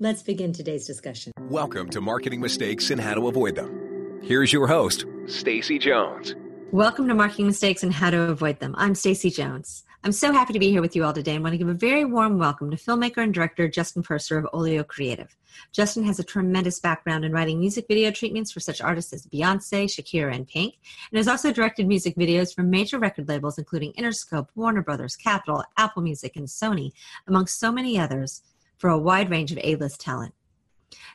Let's begin today's discussion. Welcome to Marketing Mistakes and How to Avoid Them. Here's your host, Stacy Jones. Welcome to Marketing Mistakes and How to Avoid Them. I'm Stacy Jones. I'm so happy to be here with you all today and want to give a very warm welcome to filmmaker and director Justin Purser of Olio Creative. Justin has a tremendous background in writing music video treatments for such artists as Beyonce, Shakira, and Pink, and has also directed music videos for major record labels including Interscope, Warner Brothers, Capitol, Apple Music, and Sony, amongst so many others for a wide range of A-list talent.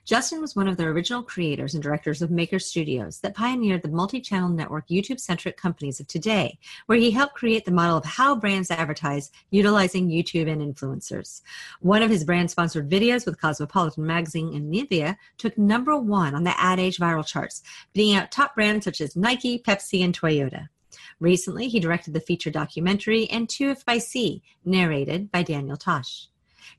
Justin was one of the original creators and directors of Maker Studios that pioneered the multi channel network YouTube centric companies of today, where he helped create the model of how brands advertise utilizing YouTube and influencers. One of his brand sponsored videos with Cosmopolitan Magazine and Nivea took number one on the Ad Age viral charts, beating out top brands such as Nike, Pepsi, and Toyota. Recently, he directed the feature documentary And Two If by Sea, narrated by Daniel Tosh.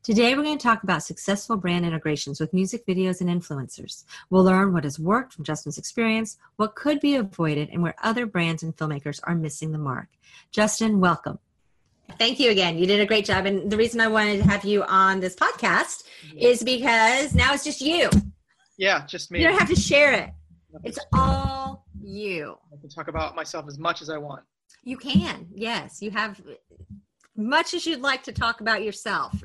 Today, we're going to talk about successful brand integrations with music videos and influencers. We'll learn what has worked from Justin's experience, what could be avoided, and where other brands and filmmakers are missing the mark. Justin, welcome. Thank you again. You did a great job. And the reason I wanted to have you on this podcast is because now it's just you. Yeah, just me. You don't have to share it. It's all you. I can talk about myself as much as I want. You can. Yes, you have much as you'd like to talk about yourself.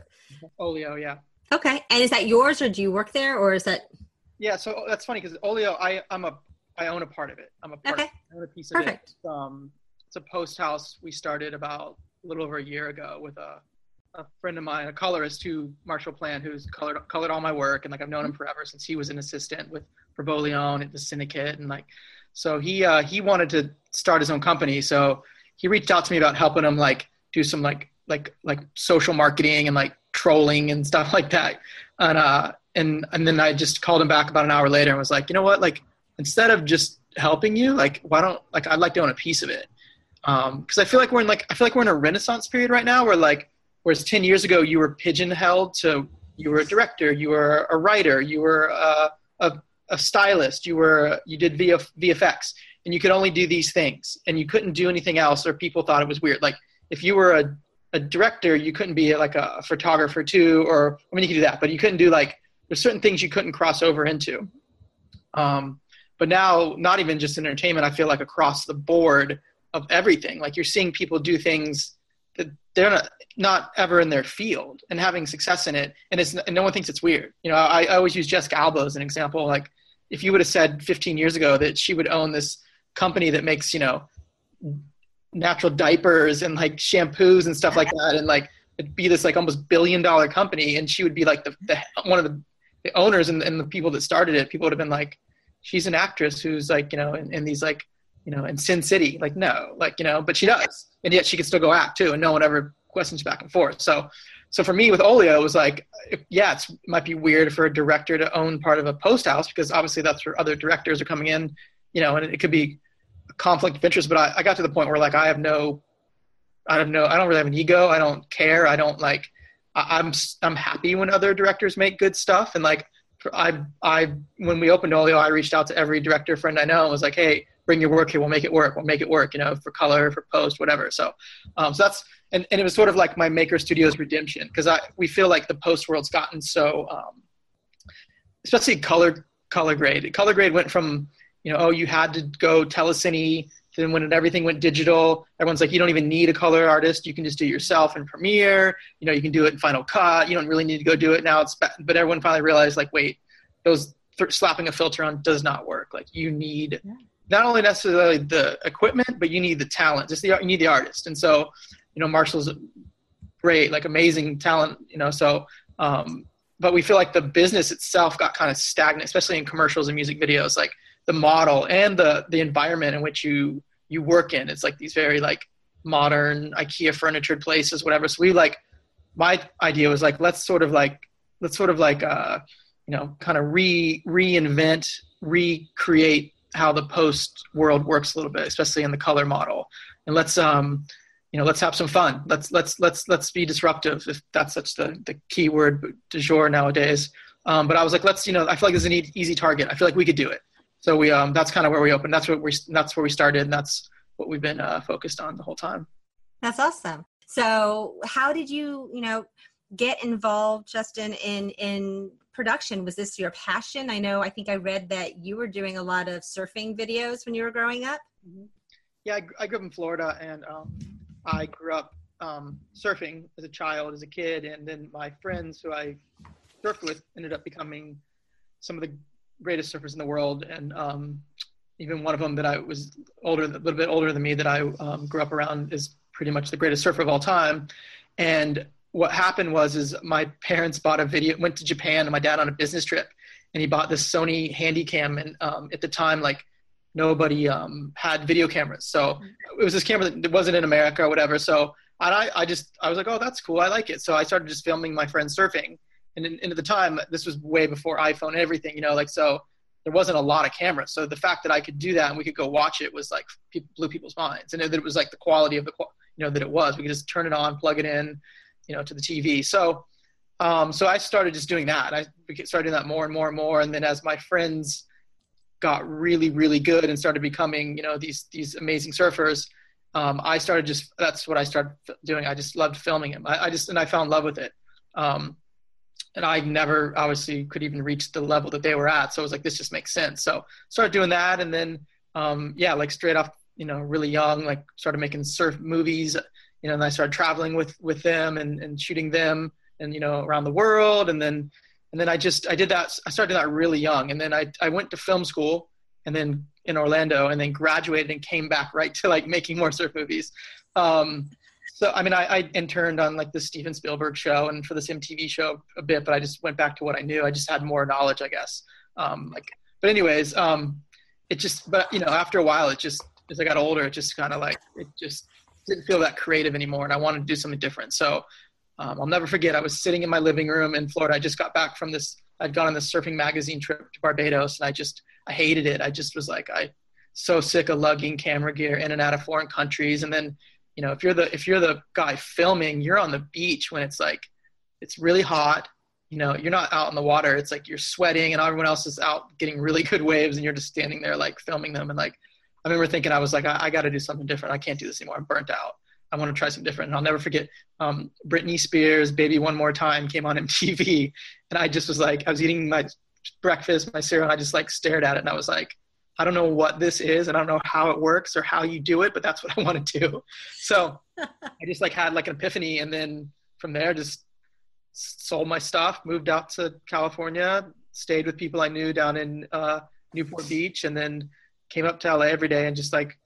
Olio, yeah. Okay, and is that yours, or do you work there, or is that? Yeah, so that's funny because Olio, I I'm a I own a part of it. I'm a part. Okay. I own a piece Perfect. of it. Um, it's a post house we started about a little over a year ago with a a friend of mine, a colorist who Marshall Plante, who's colored colored all my work, and like I've known him forever since he was an assistant with for Boleon at the Syndicate, and like, so he uh, he wanted to start his own company, so he reached out to me about helping him like do some like like like social marketing and like trolling and stuff like that. And uh, and and then I just called him back about an hour later and was like, you know what, like instead of just helping you, like why don't like I'd like to own a piece of it. Um, because I feel like we're in like I feel like we're in a renaissance period right now where like whereas 10 years ago you were pigeonholed to you were a director, you were a writer, you were a, a, a stylist, you were you did VF, VFX, and you could only do these things, and you couldn't do anything else, or people thought it was weird. Like if you were a a director, you couldn't be like a photographer too, or I mean, you could do that, but you couldn't do like there's certain things you couldn't cross over into. Um, but now, not even just entertainment, I feel like across the board of everything, like you're seeing people do things that they're not, not ever in their field and having success in it, and it's and no one thinks it's weird. You know, I, I always use Jessica Alba as an example. Like, if you would have said 15 years ago that she would own this company that makes you know natural diapers and like shampoos and stuff like that. And like it'd be this like almost billion dollar company and she would be like the, the one of the, the owners and, and the people that started it. People would have been like she's an actress who's like you know in, in these like you know in sin city. Like no like you know but she does. And yet she can still go act too and no one ever questions back and forth. So so for me with olio it was like yeah it might be weird for a director to own part of a post house because obviously that's where other directors are coming in you know and it could be conflict of interest, but I, I got to the point where like I have no, I have no, I don't really have an ego. I don't care. I don't like. I, I'm I'm happy when other directors make good stuff, and like I I when we opened Olio, I reached out to every director friend I know and was like, hey, bring your work here. We'll make it work. We'll make it work. You know, for color, for post, whatever. So, um, so that's and, and it was sort of like my Maker Studios redemption because I we feel like the post world's gotten so, um, especially color color grade. Color grade went from you know, oh, you had to go telecine. Then when everything went digital, everyone's like, you don't even need a color artist. You can just do it yourself in Premiere. You know, you can do it in Final Cut. You don't really need to go do it now. It's but everyone finally realized like, wait, those th- slapping a filter on does not work. Like you need yeah. not only necessarily the equipment, but you need the talent. Just the you need the artist. And so, you know, Marshall's great, like amazing talent. You know, so. Um, but we feel like the business itself got kind of stagnant, especially in commercials and music videos. Like the model and the the environment in which you you work in. It's like these very like modern IKEA furnitured places, whatever. So we like my idea was like let's sort of like let's sort of like uh you know, kind of re reinvent, recreate how the post world works a little bit, especially in the color model. And let's um, you know, let's have some fun. Let's let's let's let's be disruptive if that's such the the key word du jour nowadays. Um, but I was like, let's you know, I feel like this is an easy target. I feel like we could do it. So we um, that's kind of where we opened. That's what we that's where we started, and that's what we've been uh, focused on the whole time. That's awesome. So how did you you know get involved, Justin, in in production? Was this your passion? I know. I think I read that you were doing a lot of surfing videos when you were growing up. Mm-hmm. Yeah, I, I, grew up in Florida, and um, I grew up um, surfing as a child, as a kid, and then my friends who I surfed with ended up becoming some of the greatest surfers in the world, and um, even one of them that I was older, a little bit older than me, that I um, grew up around, is pretty much the greatest surfer of all time. And what happened was, is my parents bought a video, went to Japan, and my dad on a business trip, and he bought this Sony Handycam, and um, at the time, like nobody um, had video cameras. So it was this camera that wasn't in America or whatever. So and I, I just, I was like, oh, that's cool. I like it. So I started just filming my friends surfing. And, in, at the time, this was way before iPhone and everything, you know, like, so there wasn't a lot of cameras. So the fact that I could do that and we could go watch it was like people, blew people's minds. And it was like the quality of the, you know, that it was, we could just turn it on, plug it in, you know, to the TV. So, um, so I started just doing that. I started doing that more and more and more. And then as my friends, got really really good and started becoming you know these these amazing surfers um, i started just that's what i started doing i just loved filming him i, I just and i fell in love with it um, and i never obviously could even reach the level that they were at so i was like this just makes sense so started doing that and then um, yeah like straight off you know really young like started making surf movies you know and i started traveling with with them and, and shooting them and you know around the world and then and then I just I did that. I started that really young, and then I I went to film school, and then in Orlando, and then graduated and came back right to like making more surf movies. Um, so I mean, I, I interned on like the Steven Spielberg show and for this MTV show a bit, but I just went back to what I knew. I just had more knowledge, I guess. Um, like, but anyways, um, it just but you know after a while, it just as I got older, it just kind of like it just didn't feel that creative anymore, and I wanted to do something different. So um, I'll never forget. I was sitting in my living room in Florida. I just got back from this. I'd gone on this surfing magazine trip to Barbados, and I just I hated it. I just was like I so sick of lugging camera gear in and out of foreign countries. And then, you know, if you're the if you're the guy filming, you're on the beach when it's like it's really hot. You know, you're not out in the water. It's like you're sweating, and everyone else is out getting really good waves, and you're just standing there like filming them. And like, I remember thinking, I was like, I, I got to do something different. I can't do this anymore. I'm burnt out. I want to try something different. And I'll never forget um, Britney Spears' Baby One More Time came on MTV. And I just was like, I was eating my breakfast, my cereal, and I just like stared at it. And I was like, I don't know what this is. And I don't know how it works or how you do it, but that's what I want to do. So I just like had like an epiphany. And then from there, just sold my stuff, moved out to California, stayed with people I knew down in uh, Newport Beach, and then came up to LA every day and just like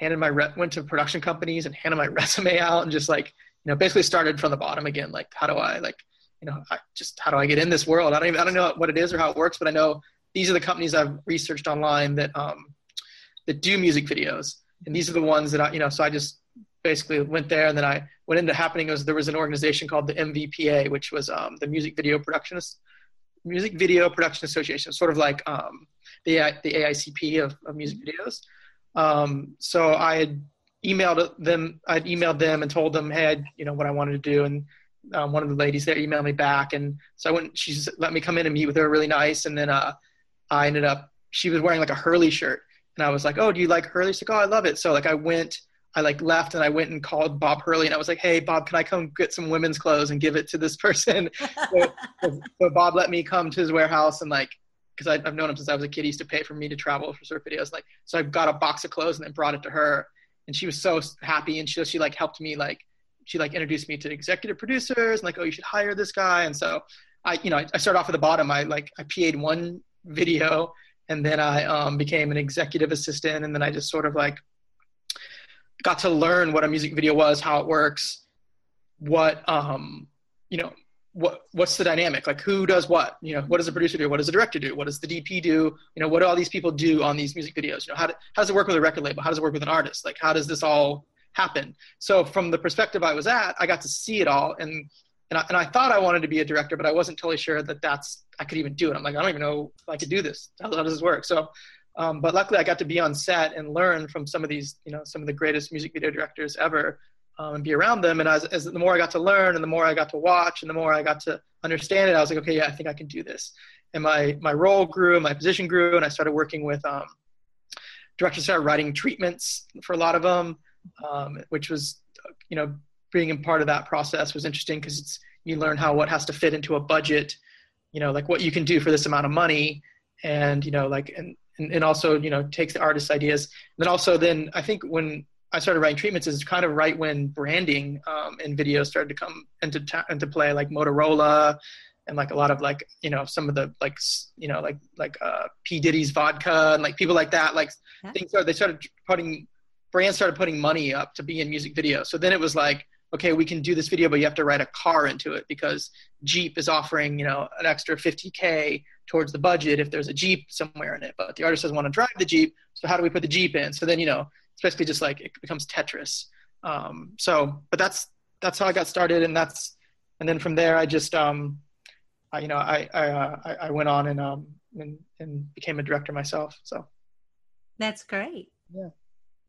handed my re- went to production companies and handed my resume out and just like you know basically started from the bottom again like how do i like you know I just how do i get in this world i don't even i don't know what it is or how it works but i know these are the companies i've researched online that um that do music videos. And these are the ones that i you know so i just basically went there and then i what ended up happening was there was an organization called the mvpa which was um, the music video production music video production association sort of like um, the, the aicp of, of music videos. Um, so I had emailed them. I'd emailed them and told them, hey, you know what I wanted to do, and um, one of the ladies there emailed me back, and so I went. She let me come in and meet with her, really nice, and then uh, I ended up. She was wearing like a Hurley shirt, and I was like, oh, do you like Hurley? She's like, oh, I love it. So like I went. I like left and I went and called Bob Hurley and I was like, "Hey, Bob, can I come get some women's clothes and give it to this person?" so, so Bob let me come to his warehouse and like because I've known him since I was a kid. He used to pay for me to travel for surf videos. Like, so I got a box of clothes and then brought it to her, and she was so happy. And she she like helped me like she like introduced me to executive producers and like, oh, you should hire this guy. And so I you know I, I started off at the bottom. I like I PA'd one video and then I um, became an executive assistant, and then I just sort of like got to learn what a music video was, how it works, what um, you know what what's the dynamic? Like who does what? You know what does the producer do? What does the director do? What does the dp do? You know what do all these people do on these music videos? You know how, do, how does it work with a record label? How does it work with an artist? Like how does this all happen? So from the perspective i was at i got to see it all and and I, and I thought I wanted to be a director, but I wasn't totally sure that that's I could even do it. I'm like, I don't even know if I could do this. How, how does this work? So, um, but luckily I got to be on set and learn from some of these, you know, some of the greatest music video directors ever, um, and be around them. And as, as the more I got to learn, and the more I got to watch, and the more I got to understand it, I was like, okay, yeah, I think I can do this. And my my role grew, and my position grew, and I started working with um, directors. Started writing treatments for a lot of them, um, which was, you know, being a part of that process was interesting because it's you learn how what has to fit into a budget, you know, like what you can do for this amount of money, and you know, like and and, and also you know takes the artist's ideas. And then also then I think when I started writing treatments is kind of right when branding um, and video started to come into ta- into play, like Motorola and like a lot of like you know some of the like you know like like uh, P Diddy's vodka and like people like that like yeah. things started they started putting brands started putting money up to be in music videos. So then it was like okay, we can do this video, but you have to write a car into it because Jeep is offering, you know, an extra 50K towards the budget if there's a Jeep somewhere in it. But the artist doesn't want to drive the Jeep. So how do we put the Jeep in? So then, you know, it's basically just like it becomes Tetris. Um, so, but that's, that's how I got started. And that's, and then from there, I just, um, I, you know, I, I, uh, I, went on and, um, and, and became a director myself. So that's great. Yeah.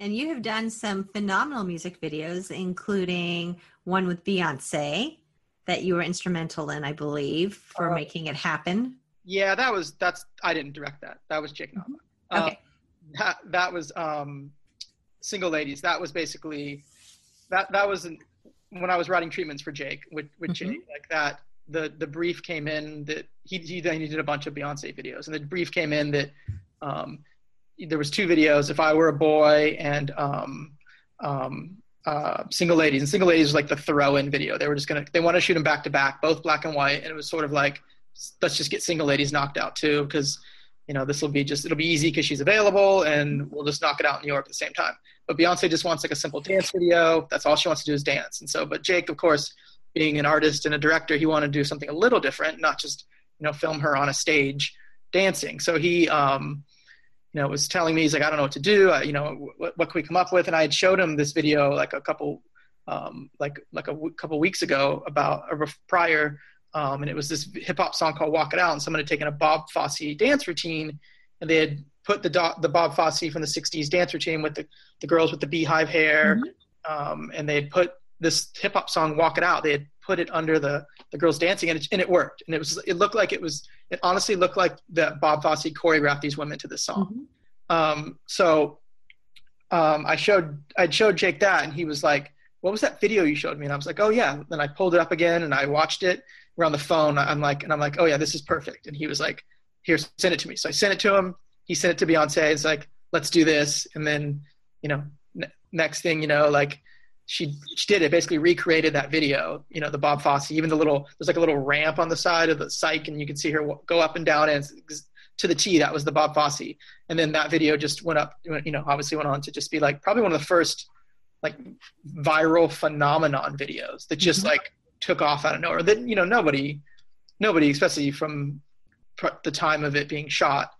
And you have done some phenomenal music videos, including one with Beyonce that you were instrumental in, I believe, for uh, making it happen. Yeah, that was that's I didn't direct that. That was Jake Nava. Mm-hmm. Okay. Uh, that that was um, single ladies. That was basically that that was when I was writing treatments for Jake with with mm-hmm. Jake like that. The the brief came in that he he then he did a bunch of Beyonce videos, and the brief came in that um, there was two videos. If I were a boy and um, um, uh, single ladies, and single ladies was like the throw-in video. They were just gonna they want to shoot them back to back, both black and white, and it was sort of like let's just get single ladies knocked out too, because you know this will be just it'll be easy because she's available, and we'll just knock it out in New York at the same time. But Beyonce just wants like a simple dance video. That's all she wants to do is dance. And so, but Jake, of course, being an artist and a director, he wanted to do something a little different, not just you know film her on a stage dancing. So he um, you know, was telling me, he's like, I don't know what to do. I, you know, what, what can we come up with? And I had showed him this video like a couple, um, like, like a w- couple weeks ago about a ref- prior. Um, and it was this hip hop song called Walk It Out. And someone had taken a Bob Fosse dance routine and they had put the, do- the Bob Fosse from the 60s dance routine with the, the girls with the beehive hair. Mm-hmm. Um, and they had put this hip hop song Walk It Out. They had put it under the, the girls dancing and it, and it worked. And it was, it looked like it was, it honestly looked like that Bob Fosse choreographed these women to this song. Mm-hmm. Um, so um, I showed I showed Jake that, and he was like, "What was that video you showed me?" And I was like, "Oh yeah." Then I pulled it up again and I watched it. We're on the phone. I'm like, and I'm like, "Oh yeah, this is perfect." And he was like, "Here, send it to me." So I sent it to him. He sent it to Beyonce. It's like, "Let's do this." And then, you know, n- next thing you know, like she she did it basically recreated that video you know the bob fosse even the little there's like a little ramp on the side of the cyc and you can see her go up and down and to the t that was the bob fosse and then that video just went up you know obviously went on to just be like probably one of the first like viral phenomenon videos that just mm-hmm. like took off out of nowhere that you know nobody nobody especially from the time of it being shot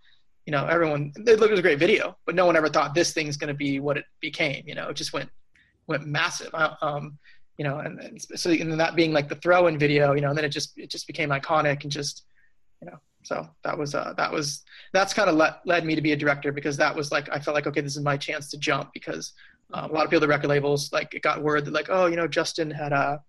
you know everyone it was a great video but no one ever thought this thing's going to be what it became you know it just went went massive. Uh, um, you know, and, and so and that being like the throw-in video, you know, and then it just it just became iconic and just, you know, so that was uh, that was that's kind of le- led me to be a director because that was like I felt like okay, this is my chance to jump because uh, a lot of people, the record labels, like it got word that like oh, you know, Justin had a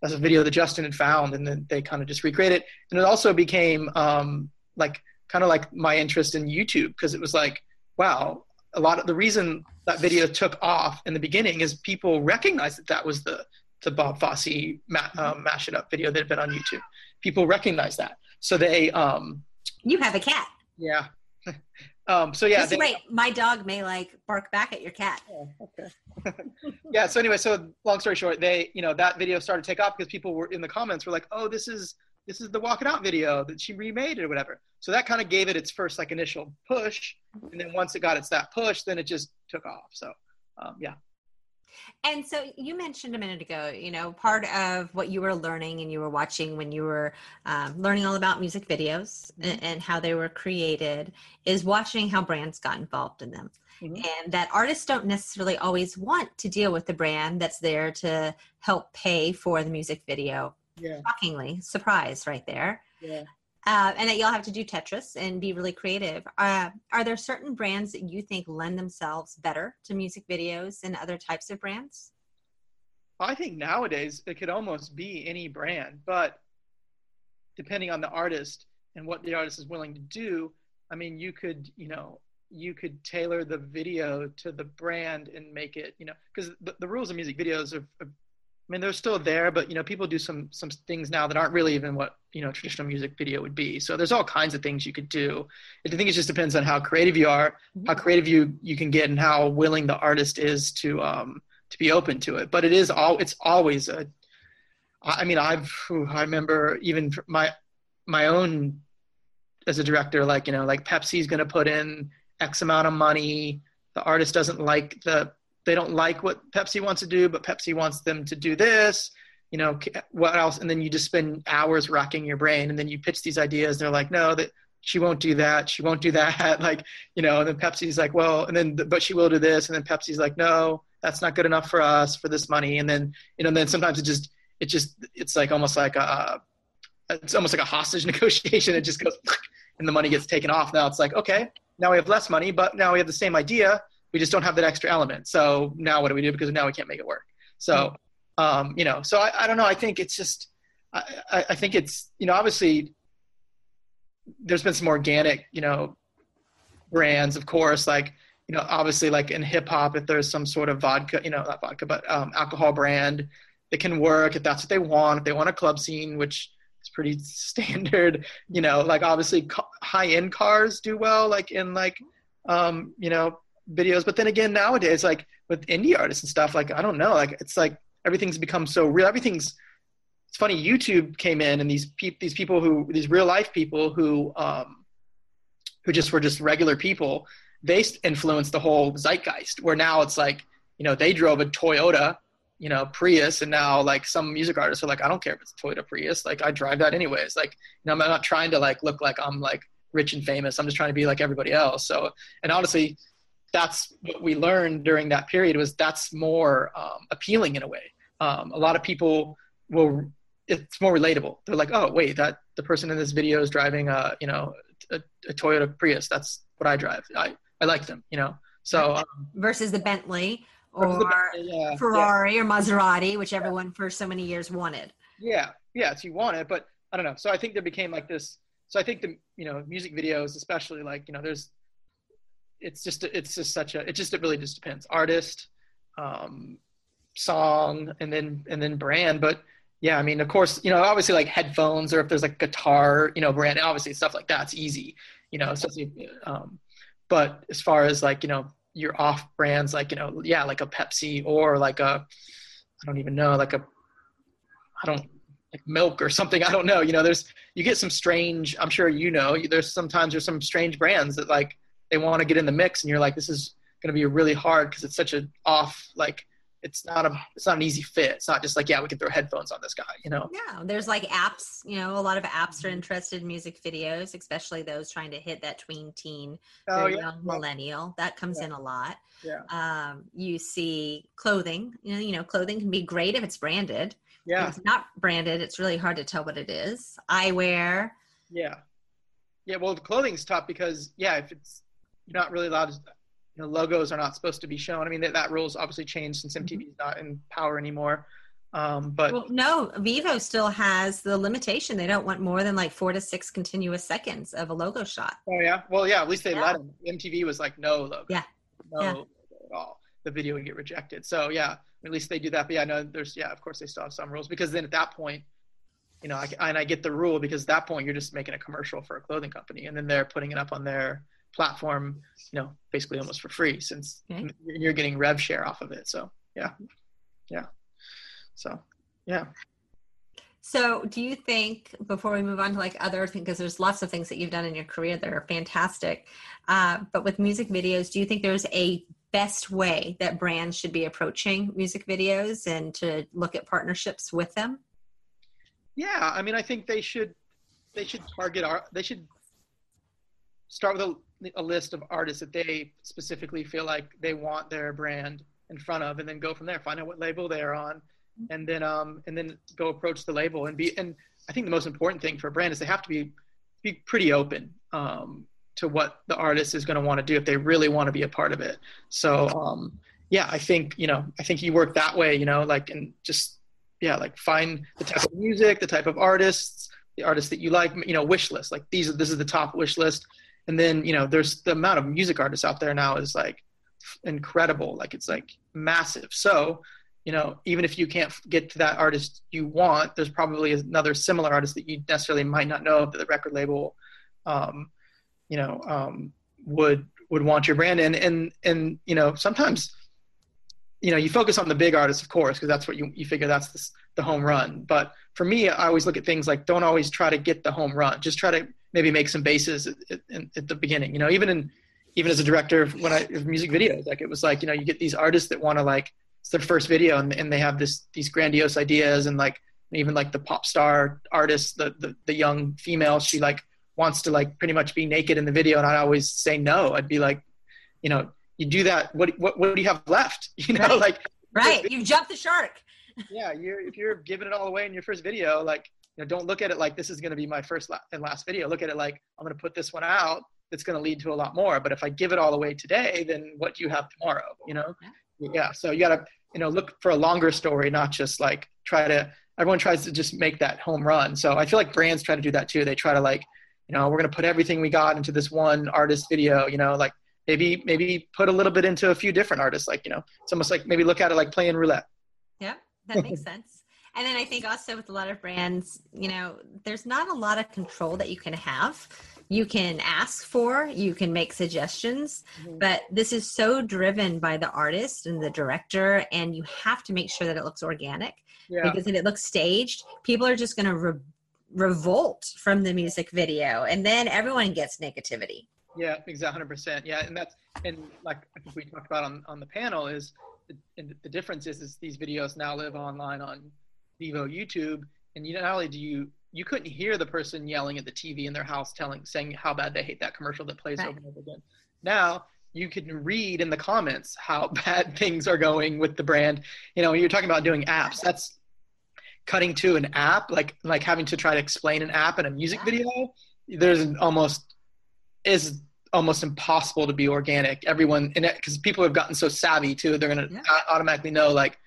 that's a video that Justin had found, and then they kind of just recreated it, and it also became um, like kind of like my interest in YouTube because it was like wow, a lot of the reason that video took off in the beginning is people recognized that that was the the Bob Fosse ma- um, mash it up video that had been on YouTube. People recognized that, so they. Um, you have a cat. Yeah. um, so yeah. Just they, wait, my dog may like bark back at your cat. Oh, okay. yeah. So anyway, so long story short, they you know that video started to take off because people were in the comments were like, oh, this is this is the Walk It Out video that she remade or whatever. So that kind of gave it its first like initial push, and then once it got its that push, then it just took off. So um, yeah. And so you mentioned a minute ago, you know, part of what you were learning and you were watching when you were um, learning all about music videos mm-hmm. and, and, how they were created is watching how brands got involved in them. Mm-hmm. And that artists don't necessarily always want to deal with the brand that's there to help pay for the music video Yeah. Shockingly, surprise right there. Yeah. Uh, and that you'll have to do Tetris and be really creative. Uh, are there certain brands that you think lend themselves better to music videos than other types of brands? I think nowadays it could almost be any brand, but depending on the artist and what the artist is willing to do, I mean, you could, you know, you could tailor the video to the brand and make it, you know, because the, the rules of music videos are, are, I mean, they're still there, but you know, people do some some things now that aren't really even what you know traditional music video would be. So there's all kinds of things you could do. I think it just depends on how creative you are, how creative you you can get, and how willing the artist is to um to be open to it. But it is all it's always a. I mean, I've I remember even my my own as a director, like you know, like Pepsi's going to put in X amount of money. The artist doesn't like the they don't like what Pepsi wants to do, but Pepsi wants them to do this. You know, what else? And then you just spend hours racking your brain, and then you pitch these ideas. They're like, no, that she won't do that. She won't do that. Like, you know, and then Pepsi's like, well, and then, but she will do this. And then Pepsi's like, no, that's not good enough for us for this money. And then, you know, and then sometimes it just, it just, it's like almost like a, it's almost like a hostage negotiation. It just goes, and the money gets taken off. Now it's like, okay, now we have less money, but now we have the same idea. We just don't have that extra element. So now what do we do? Because now we can't make it work. So, um, you know, so I, I don't know. I think it's just, I, I think it's, you know, obviously there's been some organic, you know, brands, of course, like, you know, obviously like in hip hop, if there's some sort of vodka, you know, not vodka, but um, alcohol brand that can work if that's what they want, if they want a club scene, which is pretty standard, you know, like obviously high end cars do well, like in like, um, you know, videos. But then again, nowadays, like with indie artists and stuff, like, I don't know, like it's like everything's become so real. Everything's, it's funny youtube came in and these pe- these people who these real life people who um who just were just regular people they influenced the whole zeitgeist where now it's like you know they drove a toyota you know prius and now like some music artists are like i don't care if it's a toyota prius like i drive that anyways like you know i'm not trying to like look like i'm like rich and famous i'm just trying to be like everybody else so and honestly that's what we learned during that period was that's more um, appealing in a way um, a lot of people will it's more relatable. They're like, oh wait, that the person in this video is driving a you know a, a Toyota Prius. That's what I drive. I I like them. You know. So um, versus the Bentley or the Bentley, yeah, Ferrari yeah. or Maserati, which everyone for so many years wanted. Yeah, yeah, so you want it, but I don't know. So I think there became like this. So I think the you know music videos, especially like you know, there's it's just it's just such a it just it really just depends artist, um, song, and then and then brand, but yeah, I mean, of course, you know, obviously like headphones or if there's like guitar, you know, brand, obviously stuff like that's easy, you know, especially, um, but as far as like, you know, your off brands, like, you know, yeah, like a Pepsi or like a, I don't even know, like a, I don't like milk or something. I don't know. You know, there's, you get some strange, I'm sure, you know, there's sometimes there's some strange brands that like, they want to get in the mix and you're like, this is going to be really hard because it's such an off, like, it's not a it's not an easy fit. It's not just like yeah, we can throw headphones on this guy, you know. Yeah, there's like apps. You know, a lot of apps are interested in music videos, especially those trying to hit that tween teen, oh, yeah. young millennial. That comes yeah. in a lot. Yeah. Um, you see clothing. You know, you know, clothing can be great if it's branded. Yeah. If it's not branded, it's really hard to tell what it is. Eyewear. Yeah. Yeah. Well, the clothing's tough because yeah, if it's you're not really allowed to you know, logos are not supposed to be shown. I mean, that, that rule's obviously changed since MTV mm-hmm. is not in power anymore. Um, but well, no, Vevo still has the limitation. They don't want more than like four to six continuous seconds of a logo shot. Oh yeah. Well, yeah. At least they yeah. let them. MTV was like no logo. Yeah. No yeah. at all. The video would get rejected. So yeah, at least they do that. But yeah, no, there's yeah. Of course, they still have some rules because then at that point, you know, I, and I get the rule because at that point you're just making a commercial for a clothing company, and then they're putting it up on their platform, you know, basically almost for free since okay. you're getting rev share off of it. So yeah, yeah. So yeah. So, do you think before we move on to like other things, because there's lots of things that you've done in your career that are fantastic, uh, but with music videos, do you think there's a best way that brands should be approaching music videos and to look at partnerships with them? Yeah, I mean, I think they should they should target our they should start with a a list of artists that they specifically feel like they want their brand in front of and then go from there find out what label they're on and then um and then go approach the label and be and I think the most important thing for a brand is they have to be be pretty open um, to what the artist is going to want to do if they really want to be a part of it. So um, yeah, I think you know I think you work that way, you know, like and just yeah, like find the type of music, the type of artists, the artists that you like, you know, wish list. Like these, this is the top wish list, and then you know, there's the amount of music artists out there now is like incredible. Like it's like massive. So you know, even if you can't get to that artist you want, there's probably another similar artist that you necessarily might not know that the record label, um, you know, um, would would want your brand. And and and you know, sometimes, you know, you focus on the big artists, of course, because that's what you you figure that's the, the home run. But for me, I always look at things like don't always try to get the home run. Just try to maybe make some bases at, at, at the beginning. You know, even in even as a director when I music videos, like it was like you know you get these artists that want to like it's their first video and, and they have this these grandiose ideas and like even like the pop star artist the, the the young female she like wants to like pretty much be naked in the video and i'd always say no i'd be like you know you do that what what, what do you have left you know right. like right you've jumped the shark yeah you're if you're giving it all away in your first video like you know don't look at it like this is going to be my first and last video. Look at it like i'm going to put this one out that's going to lead to a lot more. But if i give it all away today then what do you have tomorrow you know? Yeah. So you got to you know look for a longer story not just like try to everyone tries to just make that home run. So i feel like brands try to do that too. They try to like you know we're going to put everything we got into this one artist video you know? Like maybe maybe put a little bit into a few different artists like you know? It's almost like maybe look at it like playing roulette. Yeah that makes sense and then i think also with a lot of brands you know there's not a lot of control that you can have you can ask for, you can make suggestions, mm-hmm. but this is so driven by the artist and the director, and you have to make sure that it looks organic. Yeah. Because if it looks staged, people are just going to re- revolt from the music video, and then everyone gets negativity. Yeah, exactly, hundred percent. Yeah, and that's and like I think we talked about on on the panel is the, the difference is is these videos now live online on Vevo YouTube, and you not only do you you couldn't hear the person yelling at the TV in their house telling saying how bad they hate that commercial that plays right. over and over again. Now you can read in the comments how bad things are going with the brand. You know, you're talking about doing apps. That's cutting to an app, like like having to try to explain an app in a music video. There's an almost is almost impossible to be organic. Everyone, and because people have gotten so savvy too, they're gonna yeah. automatically know like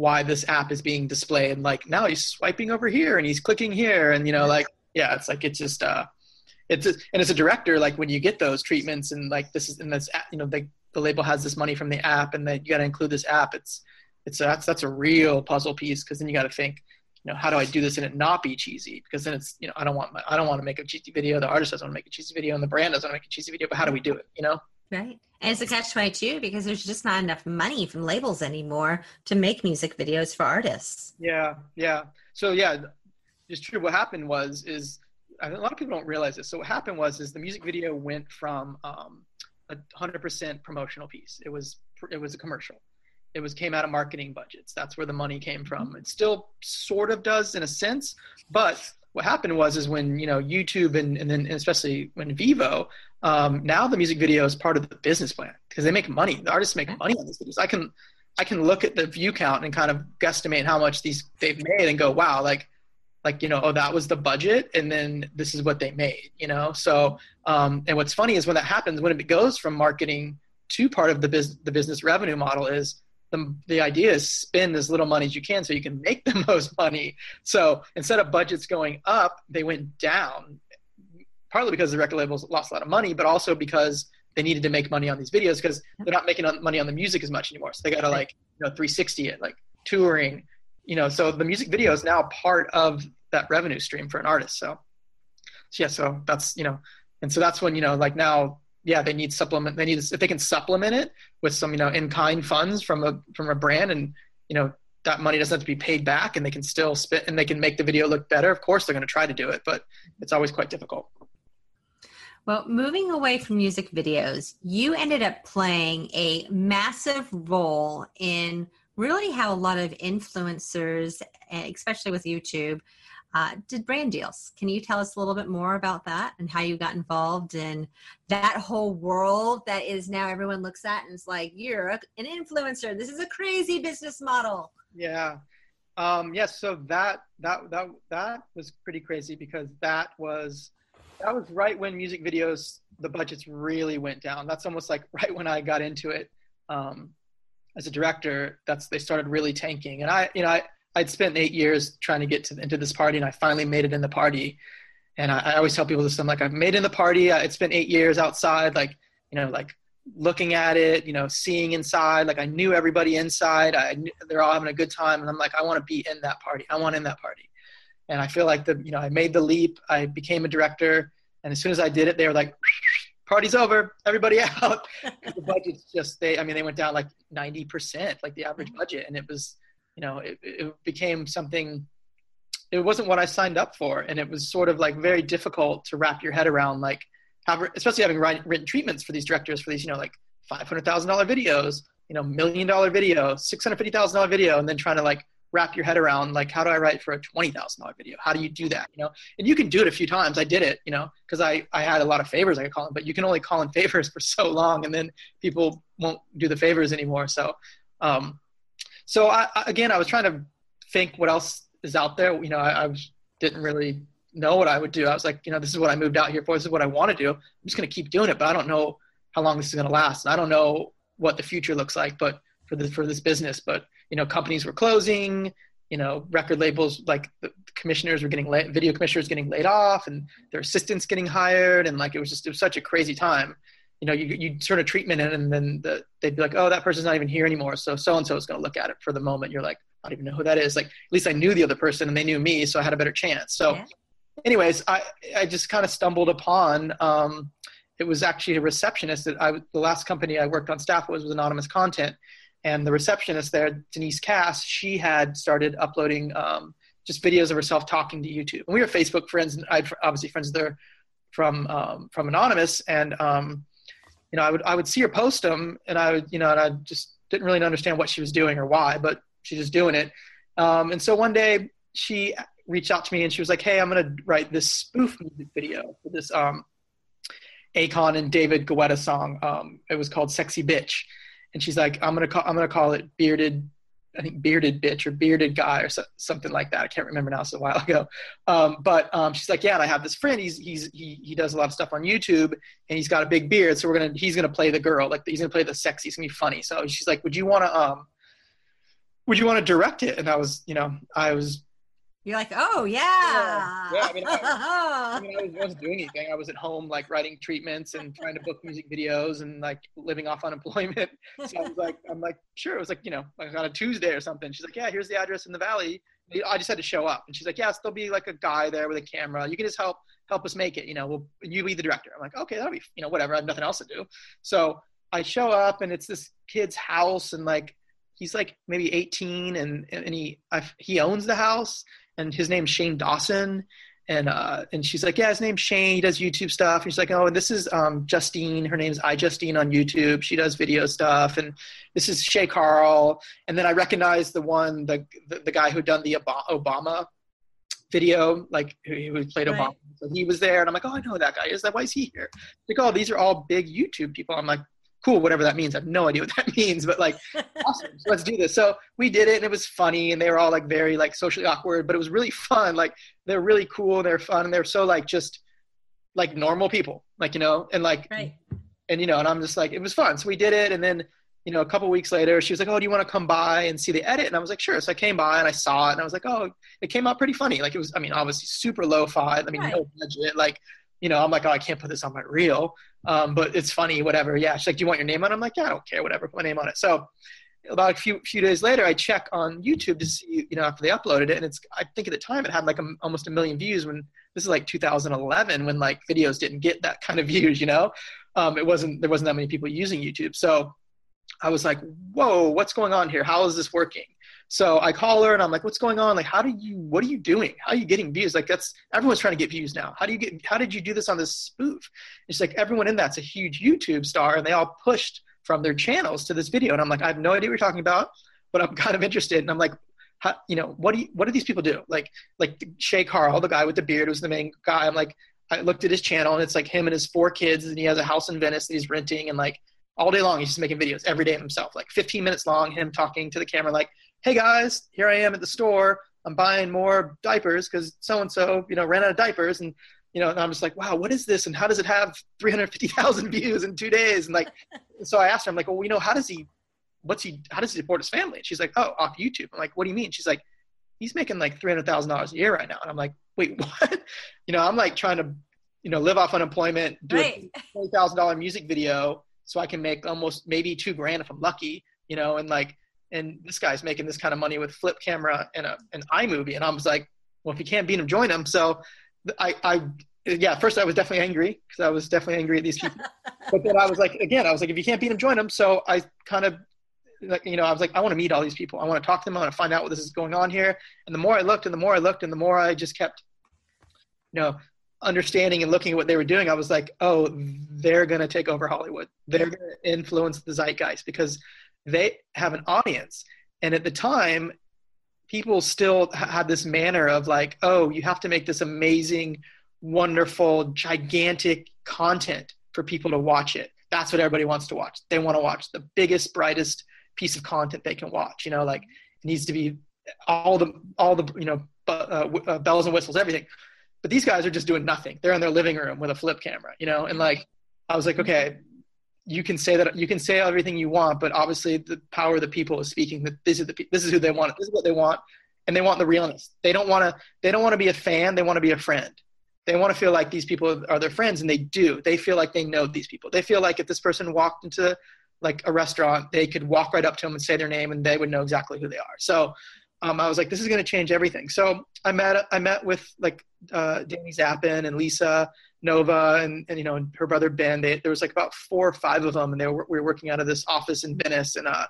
why this app is being displayed. And like now he's swiping over here and he's clicking here. And you know like yeah it's like it's just uh it's just, and as a director like when you get those treatments and like this is and this you know the, the label has this money from the app and that you got to include this app it's it's that's that's a real puzzle piece because then you got to think you know how do i do this and it not be cheesy? Because then it's you know i don't want my, i don't want to make a cheesy video. The artist doesn't want to make a cheesy video and the brand doesn't want to make a cheesy video but how do we do it you know right and it's a catch 22 because there's just not enough money from labels anymore to make music videos for artists. Yeah, yeah. So yeah, it's true. What happened was is a lot of people don't realize this. So what happened was is the music video went from um, a hundred percent promotional piece. It was it was a commercial. It was came out of marketing budgets. That's where the money came from. It still sort of does in a sense, but what happened was is when you know YouTube and, and then especially when Vevo, um, now the music video is part of the business plan because they make money. The artists make money on these videos. I can I can look at the view count and kind of guesstimate how much these they've made and go, wow, like like you know, oh that was the budget, and then this is what they made. You know, so um, and what's funny is when that happens, when it goes from marketing to part of the business the business revenue model is the, the idea is spend as little money as you can so you can make the most money. So instead of budgets going up, they went down, partly because the record labels lost a lot of money, but also because they needed to make money on these videos because they're not making money on the music as much anymore. So they got to like, you know, 360 it, like touring, you know, so the music video is now part of that revenue stream for an artist. So, so yeah, so that's, you know, and so that's when, you know, like now yeah, they need supplement. They need if they can supplement it with some you know in kind funds from a from a brand, and you know that money doesn't have to be paid back, and they can still spit and they can make the video look better. Of course, they're going to try to do it, but it's always quite difficult. Well, moving away from music videos, you ended up playing a massive role in really how a lot of influencers, eh, especially with YouTube, uh, did brand deals. Can you tell us a little bit more about that and how you got involved in that whole world that is now everyone looks at and is like, you're an influencer. This is a crazy business model. Yeah. Um, yes, so that that that that was pretty crazy because that was that was right when music videos the budgets really went down. That's almost like right when I got into it um, as a director. That's they started really tanking, and I you know I I'd spent eight years trying to get to, into this party, and I finally made it in the party. And I, I always tell people this: I'm like I've made it in the party. It's been eight years outside, like you know, like looking at it, you know, seeing inside. Like I knew everybody inside. I knew, they're all having a good time, and I'm like, I want to be in that party. I want in that party. And I feel like the, you know, I made the leap. I became a director, and as soon as I did it, they were like, "Party's over, everybody out." the budget's just they. I mean, they went down like ninety percent, like the average mm-hmm. budget, and it was, you know, it, it became something. It wasn't what I signed up for, and it was sort of like very difficult to wrap your head around, like have, especially having written treatments for these directors for these, you know, like five hundred thousand dollar videos, you know, million dollar video, six hundred fifty thousand dollar video, and then trying to like wrap your head around like how do I write for a twenty thousand dollar video? How do you do that? You know, and you can do it a few times. I did it, you know, because I I had a lot of favors I could call in, but you can only call in favors for so long, and then people won't do the favors anymore. So, um, so I, again, I was trying to think what else is out there. You know, I, I didn't really know what I would do. I was like, you know, this is what I moved out here for. This is what I want to do. I'm just going to keep doing it, but I don't know how long this is going to last. And I don't know what the future looks like, but for the, for this business, but you know, companies were closing, you know, record labels, like the commissioners were getting laid, video commissioners getting laid off and their assistants getting hired. And like, it was just, it was such a crazy time. You know, you, you turn a treatment in and then the, they'd be like, oh, that person's not even here anymore. So so-and-so is going to look at it for the moment. You're like, I don't even know who that is. Like, at least I knew the other person and they knew me. So I had a better chance. So, yeah anyways, I, I just kind of stumbled upon, um, it was actually a receptionist that I, the last company I worked on staff was, was Anonymous Content. And the receptionist there, Denise Cass, she had started uploading um, just videos of herself talking to YouTube. And we were Facebook friends, and I'd obviously friends there from um, from Anonymous. And um, you know, I would I would see her post them, and I would you know, and I just didn't really understand what she was doing or why, but she's just doing it. Um, and so one day she reached out to me and she was like, "Hey, I'm gonna write this spoof music video for this um, Akon and David Guetta song. Um, it was called "Sexy Bitch," and she's like, "I'm gonna call I'm gonna call it Bearded." I think bearded bitch or bearded guy or so, something like that. I can't remember now. It's a while ago. Um, but um, she's like, yeah, and I have this friend. He's he's he he does a lot of stuff on YouTube, and he's got a big beard. So we're gonna he's gonna play the girl, like he's gonna play the sexy. He's gonna be funny. So she's like, would you want to um, would you want to direct it? And I was, you know, I was you're like, oh yeah. Yeah, yeah I mean, I, I, mean, I was, wasn't doing anything. I was at home, like writing treatments and trying to book music videos and like living off unemployment. So I was like, I'm like, sure. It was like, you know, like on a Tuesday or something. She's like, yeah, here's the address in the valley. I just had to show up, and she's like, yes, there'll be like a guy there with a camera. You can just help help us make it. You know, we'll you be the director. I'm like, okay, that'll be, you know, whatever. I have nothing else to do. So I show up, and it's this kid's house, and like he's like maybe 18 and and he I, he owns the house and his name's Shane Dawson. And uh, and she's like, yeah, his name's Shane. He does YouTube stuff. And she's like, oh, and this is um, Justine. Her name's iJustine on YouTube. She does video stuff. And this is Shay Carl. And then I recognize the one, the the, the guy who done the Obama video, like who, played right. Obama. So he was there, and I'm like, oh, I know that guy. Is that why is he here? Like, oh, these are all big YouTube people. I'm like, cool, whatever that means. I have no idea what that means, but like, awesome. Let's do this. So we did it and it was funny and they were all like very like socially awkward, but it was really fun. Like they're really cool and they're fun and they're so like just like normal people, like, you know, and like, right. and you know, and I'm just like, it was fun. So we did it. And then, you know, a couple weeks later, she was like, "Oh, do you want to come by and see the edit?" And I was like, "Sure." So I came by and I saw it, and I was like, "Oh, it came out pretty funny. Like it was, I mean, obviously super lo-fi. I mean, right. no budget. Like you know, I'm like, oh, I can't put this on my reel, um, but it's funny, whatever. Yeah, she's like, do you want your name on? it? I'm like, yeah, I don't care, whatever, put my name on it. So about a few few days later, I check on YouTube to see, you know, after they uploaded it, and it's I think at the time it had like a, almost a million views when this is like 2011 when like videos didn't get that kind of views, you know, um, it wasn't there wasn't that many people using YouTube, so I was like, whoa, what's going on here? How is this working? So I call her and I'm like, what's going on? Like, how do you, what are you doing? How are you getting views? Like that's, everyone's trying to get views now. How do you get, how did you do this on this spoof? And she's like everyone in that's a huge YouTube star and they all pushed from their channels to this video. And I'm like, I have no idea what you're talking about, but I'm kind of interested. And I'm like, how, you know, what do you, what do these people do? Like, like Shay Carl, the guy with the beard was the main guy. I'm like, I looked at his channel and it's like him and his four kids and he has a house in Venice that he's renting and like all day long he's just making videos every day of himself, like 15 minutes long, him talking to the camera like, hey guys, here I am at the store. I'm buying more diapers because so and so, you know, ran out of diapers, and you know, and I'm just like, wow, what is this, and how does it have 350,000 views in two days? And like, so I asked her, I'm like, well, you know, how does he, what's he, how does he support his family? And she's like, oh, off YouTube. I'm like, what do you mean? She's like, he's making like $300,000 a year right now, and I'm like, wait, what? You know, I'm like trying to, you know, live off unemployment, do right. a twenty thousand dollar music video so I can make almost maybe two grand if I'm lucky, you know, and like and this guy's making this kind of money with flip camera and a an iMovie, and I was like, well, if you can't beat him, join him. So I, I yeah, first I was definitely angry because I was definitely angry at these people, but then I was like, again, I was like, if you can't beat him, join him. So I kind of like you know i was like i want to meet all these people. I want to talk to them. I want to find out what this is going on here. And the more i looked and the more i looked and the more i just kept you know understanding and looking at what they were doing i was like oh they're going to take over hollywood. They're going to influence the zeitgeist because they have an audience. And at the time, people still had this manner of like, oh, you have to make this amazing, wonderful, gigantic content for people to watch it. That's what everybody wants to watch. They want to watch the biggest, brightest piece of content they can watch. You know, like it needs to be all the all the you know uh, uh, bells and whistles, everything. But these guys are just doing nothing. They're in their living room with a flip camera. You know, and like I was like, okay, you can say that you can say everything you want, but obviously the power of the people is speaking that this is the this is who they want, this is what they want, and they want the realness. They don't want to they don't want to be a fan, they want to be a friend. They want to feel like these people are their friends, and they do. They feel like they know these people. They feel like if this person walked into like a restaurant, they could walk right up to them and say their name, and they would know exactly who they are. So um, I was like, this is going to change everything. So I met I met with like uh, Danny Zappin and Lisa Nova and, and you know and her brother Ben. They, there was like about four or five of them, and they were we were working out of this office in Venice, and uh,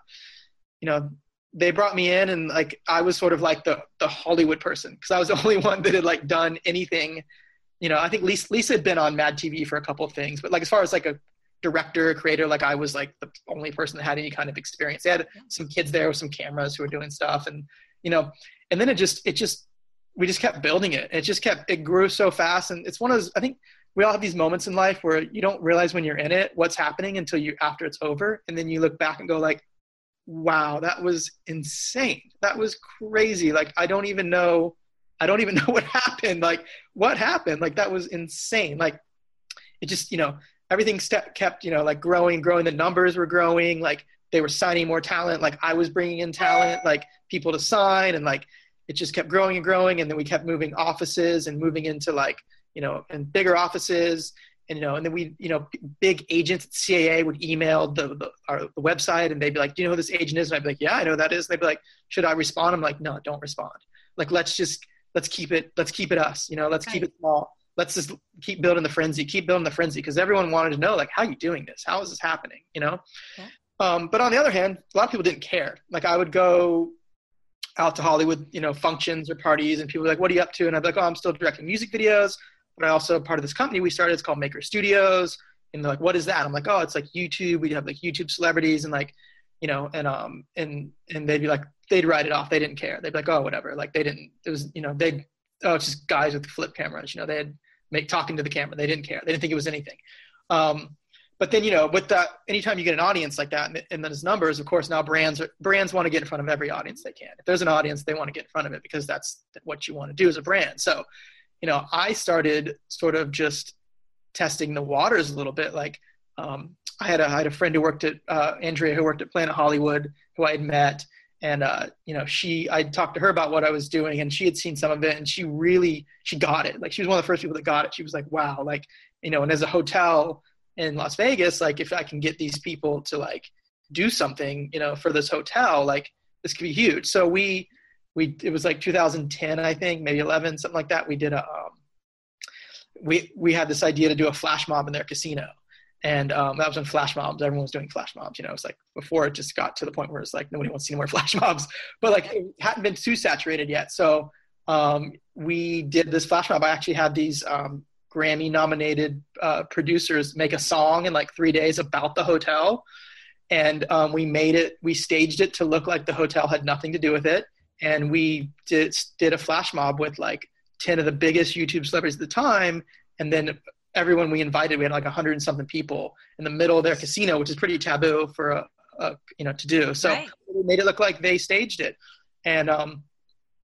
you know they brought me in, and like I was sort of like the the Hollywood person because I was the only one that had like done anything. You know, I think Lisa, Lisa had been on Mad TV for a couple of things, but like as far as like a director, creator, like I was like the only person that had any kind of experience. They had some kids there with some cameras who were doing stuff, and you know, and then it just it just we just kept building it. It just kept it grew so fast, and it's one of those. I think we all have these moments in life where you don't realize when you're in it what's happening until you after it's over and then you look back and go like wow that was insane. That was crazy. Like i don't even know i don't even know what happened. Like what happened? Like that was insane. Like it just you know everything st- kept you know like growing growing. The numbers were growing. Like they were signing more talent. Like i was bringing in talent like people to sign. And like it just kept growing and growing. And then we kept moving offices and moving into like you know, and bigger offices. And, you know, and then we, you know, big agents at CAA would email the, the, our, the website and they'd be like, do you know who this agent is? And I'd be like, yeah, I know that is. And they'd be like, should I respond? I'm like, no, don't respond. Like, let's just, let's keep it, let's keep it us, you know, let's right. keep it small. Let's just keep building the frenzy, keep building the frenzy. Cause everyone wanted to know, like, how are you doing this? How is this happening? You know? Okay. Um, but on the other hand, a lot of people didn't care. Like I would go out to Hollywood, you know, functions or parties, and people were like, "What are you up to?" And I'd be like, "Oh, I'm still directing music videos but I also part of this company we started. It's called Maker Studios. And they're like, what is that? I'm like, oh, it's like YouTube. We have like YouTube celebrities and like, you know, and um and and they'd be like, they'd write it off. They didn't care. They'd be like, oh, whatever. Like they didn't. It was you know they oh it's just guys with flip cameras. You know they had make talking to the camera. They didn't care. They didn't think it was anything. Um, but then you know with that anytime you get an audience like that and, and those numbers of course now brands are, brands want to get in front of every audience they can if there's an audience they want to get in front of it because that's what you want to do as a brand so you know, I started sort of just testing the waters a little bit. Like, um, I had a I had a friend who worked at uh, Andrea who worked at Planet Hollywood who I had met, and uh, you know she I talked to her about what I was doing, and she had seen some of it, and she really she got it. Like she was one of the first people that got it. She was like, wow, like you know, and as a hotel in Las Vegas, like if I can get these people to like do something, you know, for this hotel, like this could be huge. So we we it was like 2010 i think maybe 11 something like that. We did a um, we we had this idea to do a flash mob in their casino. And um, that was when flash mobs everyone was doing flash mobs you know it's like before it just got to the point where it's like nobody wants to see more flash mobs. But like it hadn't been too saturated yet. So um, we did this flash mob. I actually had these um, grammy nominated uh, producers make a song in like three days about the hotel. And um, we made it we staged it to look like the hotel had nothing to do with it and we did did a flash mob with like 10 of the biggest YouTube celebrities at the time and then everyone we invited we had like 100 and something people in the middle of their casino which is pretty taboo for a, a you know to do so right. we made it look like they staged it and um,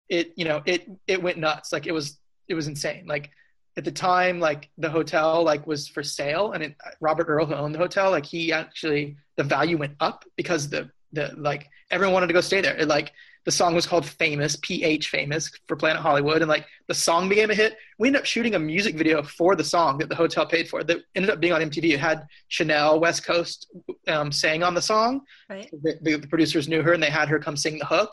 it you know it it went nuts. Like it was it was insane. Like at the time, like the hotel like was for sale, and it, Robert Earl, who owned the hotel, like he actually the value went up because the the like everyone wanted to go stay there. It like the song was called Famous, PH Famous for Planet Hollywood. And like the song became a hit. We ended up shooting a music video for the song that the hotel paid for that ended up being on MTV. It had Chanel West Coast um, sang on the song. Right. The, the, the, producers knew her and they had her come sing the hook.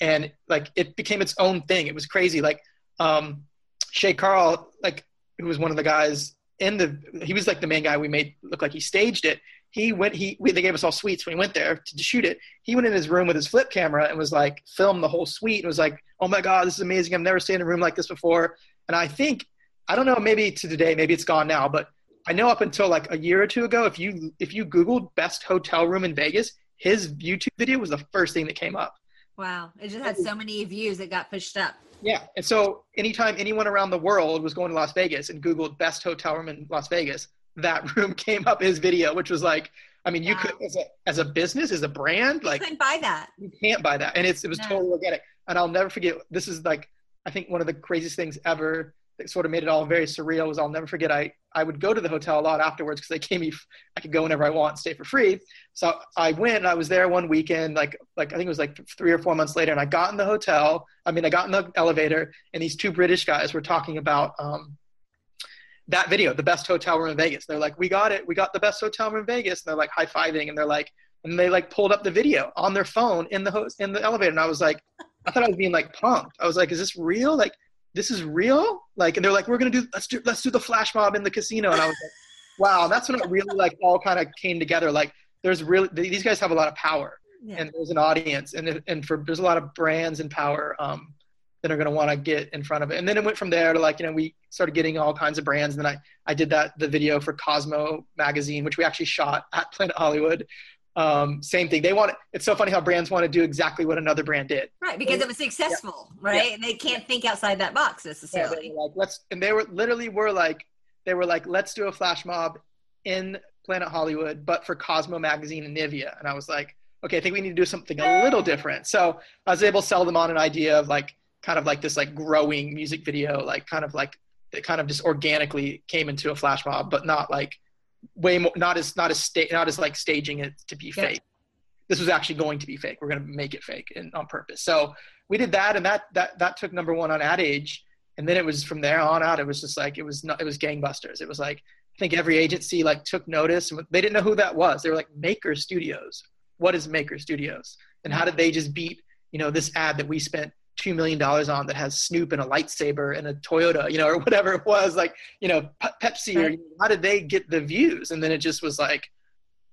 And like it became its own thing. It was crazy. Like um, Shay Carl, like who was one of the guys in the, he was like the main guy we made look like he staged it he went he we, they gave us all suites when he went there to, to, shoot it. He went in his room with his flip camera and was like filmed the whole suite and was like oh my god this is amazing. I've never stayed in a room like this before. And i think i don't know maybe to today maybe it's gone now but i know up until like a year or two ago if you if you googled best hotel room in vegas his youtube video was the first thing that came up. Wow. It just had so many views it got pushed up. Yeah. And so anytime anyone around the world was going to las vegas and googled best hotel room in las vegas that room came up his video, which was like, I mean, you wow. could as a, as a business, as a brand, like you couldn't buy that. You can't buy that, and it's it was no. totally organic. And I'll never forget. This is like I think one of the craziest things ever that sort of made it all very surreal was I'll never forget. I I would go to the hotel a lot afterwards because they gave me I could go whenever I want and stay for free. So I went. I was there one weekend, like like I think it was like three or four months later, and I got in the hotel. I mean, I got in the elevator, and these two British guys were talking about. Um, that video, the best hotel room in Vegas. They're like, we got it. We got the best hotel room in Vegas. And they're like high fiving and they're like, and they like pulled up the video on their phone in the host in the elevator. And I was like, I thought I was being like punked. I was like, is this real? Like, this is real? Like, and they're like, we're gonna do let's do let's do the flash mob in the casino. And I was like, wow, that's when it really like all kind of came together. Like, there's really these guys have a lot of power, yeah. and there's an audience, and and for there's a lot of brands and power. Um, that are going to want to get in front of it. And then it went from there to like, you know, we started getting all kinds of brands. And then I, I did that, the video for Cosmo magazine, which we actually shot at Planet Hollywood. Um, same thing. They want, it's so funny how brands want to do exactly what another brand did. Right. Because it was successful, yeah. right? Yeah. They can't think outside that box necessarily. Yeah, like, let's, and they were literally were like, they were like, let's do a flash mob in Planet Hollywood, but for Cosmo magazine and Nivea. And I was like, okay, I think we need to do something a little different. So I was able to sell them on an idea of like, kind of like this like growing music video, like kind of like it kind of just organically came into a flash mob, but not like way more, not as not as sta- not as like staging it to be yeah. fake. This was actually going to be fake. We're going to make it fake and on purpose. So we did that, and that that that took number one on Ad Age, and then it was from there on out. It was just like it was not, it was gangbusters. It was like I think every agency like took notice, and they didn't know who that was. They were like Maker Studios. What is Maker Studios? And how did they just beat you know this ad that we spent two million dollars on that has Snoop and a lightsaber and a Toyota, you know, or whatever it was, like you know, Pepsi. Or how did they get the views? And then it just was like,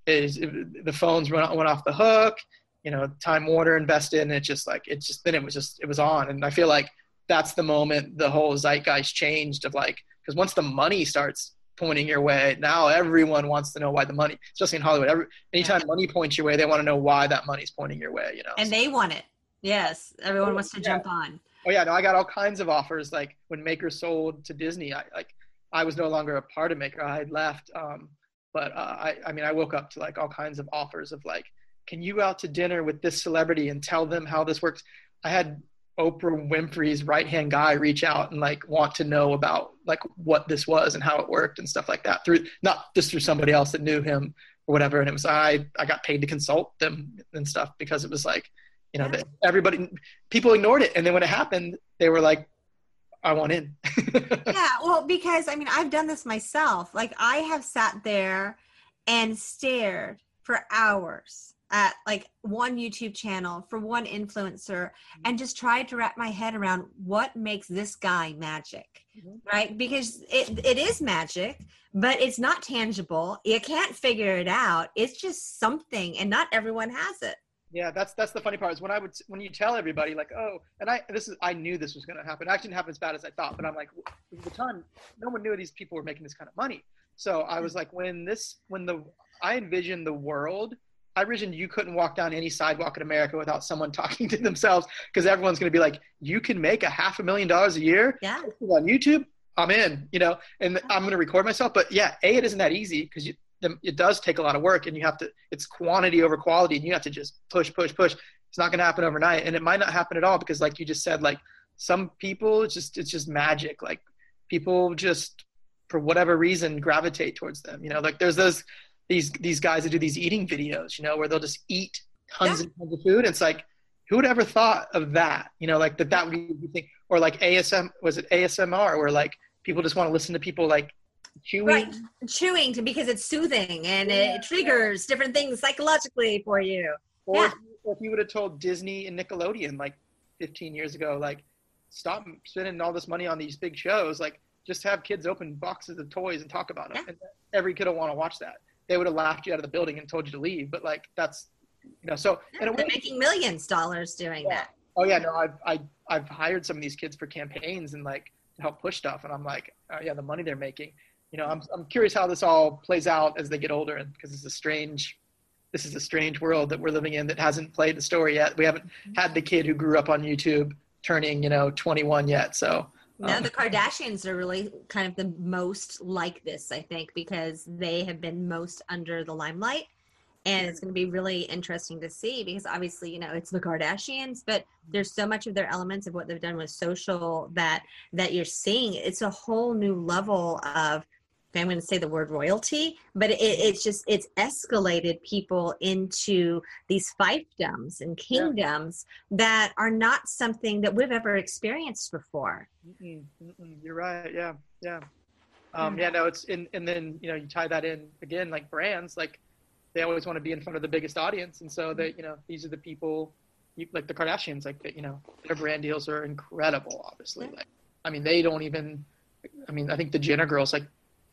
is the phones went went off the hook. You know, Time Warner invested, and it just like it just then it was just it was on. And I feel like that's the moment the whole zeitgeist changed of like because once the money starts pointing your way, now everyone wants to know why the money, especially in Hollywood. Every anytime yeah. money points your way, they want to know why that money's pointing your way. You know, and they want it Yes, everyone wants to yeah. jump on. Oh yeah, no, I got all kinds of offers. Like when Maker sold to Disney, I like I was no longer a part of Maker. I had left. Um, but uh, I, I mean, I woke up to like all kinds of offers of like, can you go out to dinner with this celebrity and tell them how this works? I had Oprah Winfrey's right hand guy reach out and like want to know about like what this was and how it worked and stuff like that through not just through somebody else that knew him or whatever. And it was I I got paid to consult them and stuff because it was like you know, yeah. everybody, people ignored it. And then when it happened, they were like, I want in. yeah. Well, because I mean, I've done this myself. Like, I have sat there and stared for hours at like one YouTube channel for one influencer and just tried to wrap my head around what makes this guy magic. Mm-hmm. Right? Because it it is magic, but it's not tangible. You can't figure it out. It's just something and not everyone has it. Yeah, that's that's the funny part is when I would when you tell everybody like oh and I this is I knew this was going to happen. It actually didn't happen as bad as I thought, but I'm like at the time no one knew these people were making this kind of money. So I was like when this when the I envisioned the world I envisioned you couldn't walk down any sidewalk in America without someone talking to themselves because everyone's going to be like, you can make a half a million dollars a year yeah. on YouTube. I'm in, you know, and I'm going to record myself. But yeah, a it isn't that easy because it does take a lot of work and you have to it's quantity over quality and you have to just push push push. It's not going to happen overnight and it might not happen at all because like you just said like some people it's just it's just magic. Like people just for whatever reason gravitate towards them you know? Like there's those these these guys that do these eating videos you know where they'll just eat tons yeah. and tons of food it's like who would ever thought of that you know? Like that that would be thing. Or like asm was it asmr where like people just want to listen to people like chewing right chewing to, because it's soothing and yeah. it triggers different things psychologically for you or yeah. if you would have told disney and nickelodeon like 15 years ago like stop spending all this money on these big shows like just have kids open boxes of toys and talk about them yeah. and every kid will want to watch that they would have laughed you out of the building and told you to leave but like that's you know so and they're making millions dollars doing yeah. that oh yeah no i've I, i've hired some of these kids for campaigns and like to help push stuff and i'm like oh yeah the money they're making you know i'm, I'm curious how this all plays out as they get older and because it's a strange this is a strange world that we're living in that hasn't played the story yet. We haven't had the kid who grew up on youtube turning you know 21 yet so no, um, the Kardashians are really kind of the most like this, I think, because they have been most under the limelight and it's going to be really interesting to see because obviously you know it's the kardashians but there's so much of their elements of what they've done with social that that you're seeing. It's a whole new level of i'm going to say the word royalty but it, it's just it's escalated people into these fiefdoms and kingdoms yeah. that are not something that we've ever experienced before mm-mm, mm-mm. you're right yeah yeah um, yeah no it's in and then you know you tie that in again like brands like they always want to be in front of the biggest audience, and so that you know these are the people, like the Kardashians, like that, you know their brand deals are incredible. Obviously, like I mean they don't even, I mean I think the Jenner girls like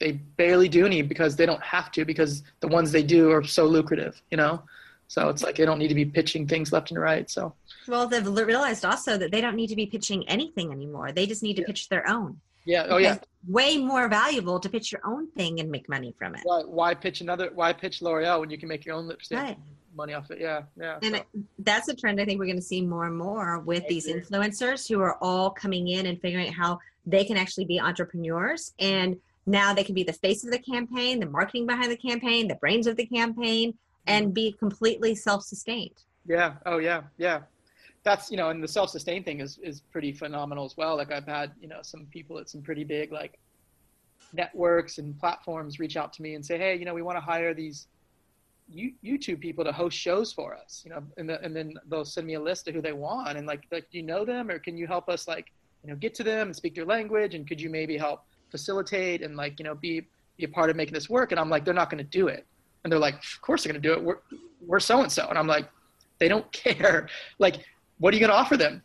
they barely do any because they don't have to because the ones they do are so lucrative, you know. So it's like they don't need to be pitching things left and right. So well, they've realized also that they don't need to be pitching anything anymore. They just need to yeah. pitch their own. Yeah. Oh, yeah. Way more valuable to pitch your own thing and make money from it. Why, why pitch another? Why pitch L'Oreal when you can make your own lipstick? Right. Money off it. Yeah. Yeah. And so. that's a trend I think we're going to see more and more with these influencers who are all coming in and figuring out how they can actually be entrepreneurs and now they can be the face of the campaign, the marketing behind the campaign, the brains of the campaign, and be completely self-sustained. Yeah. Oh, yeah. Yeah that's you know and the self-sustain thing is is pretty phenomenal as well like i've had you know some people at some pretty big like networks and platforms reach out to me and say hey you know we want to hire these youtube people to host shows for us you know and, the, and then they'll send me a list of who they want and like like do you know them or can you help us like you know get to them and speak their language and could you maybe help facilitate and like you know be be a part of making this work and i'm like they're not going to do it and they're like of course they're going to do it we're we're so and so and i'm like they don't care like what are you going to offer them?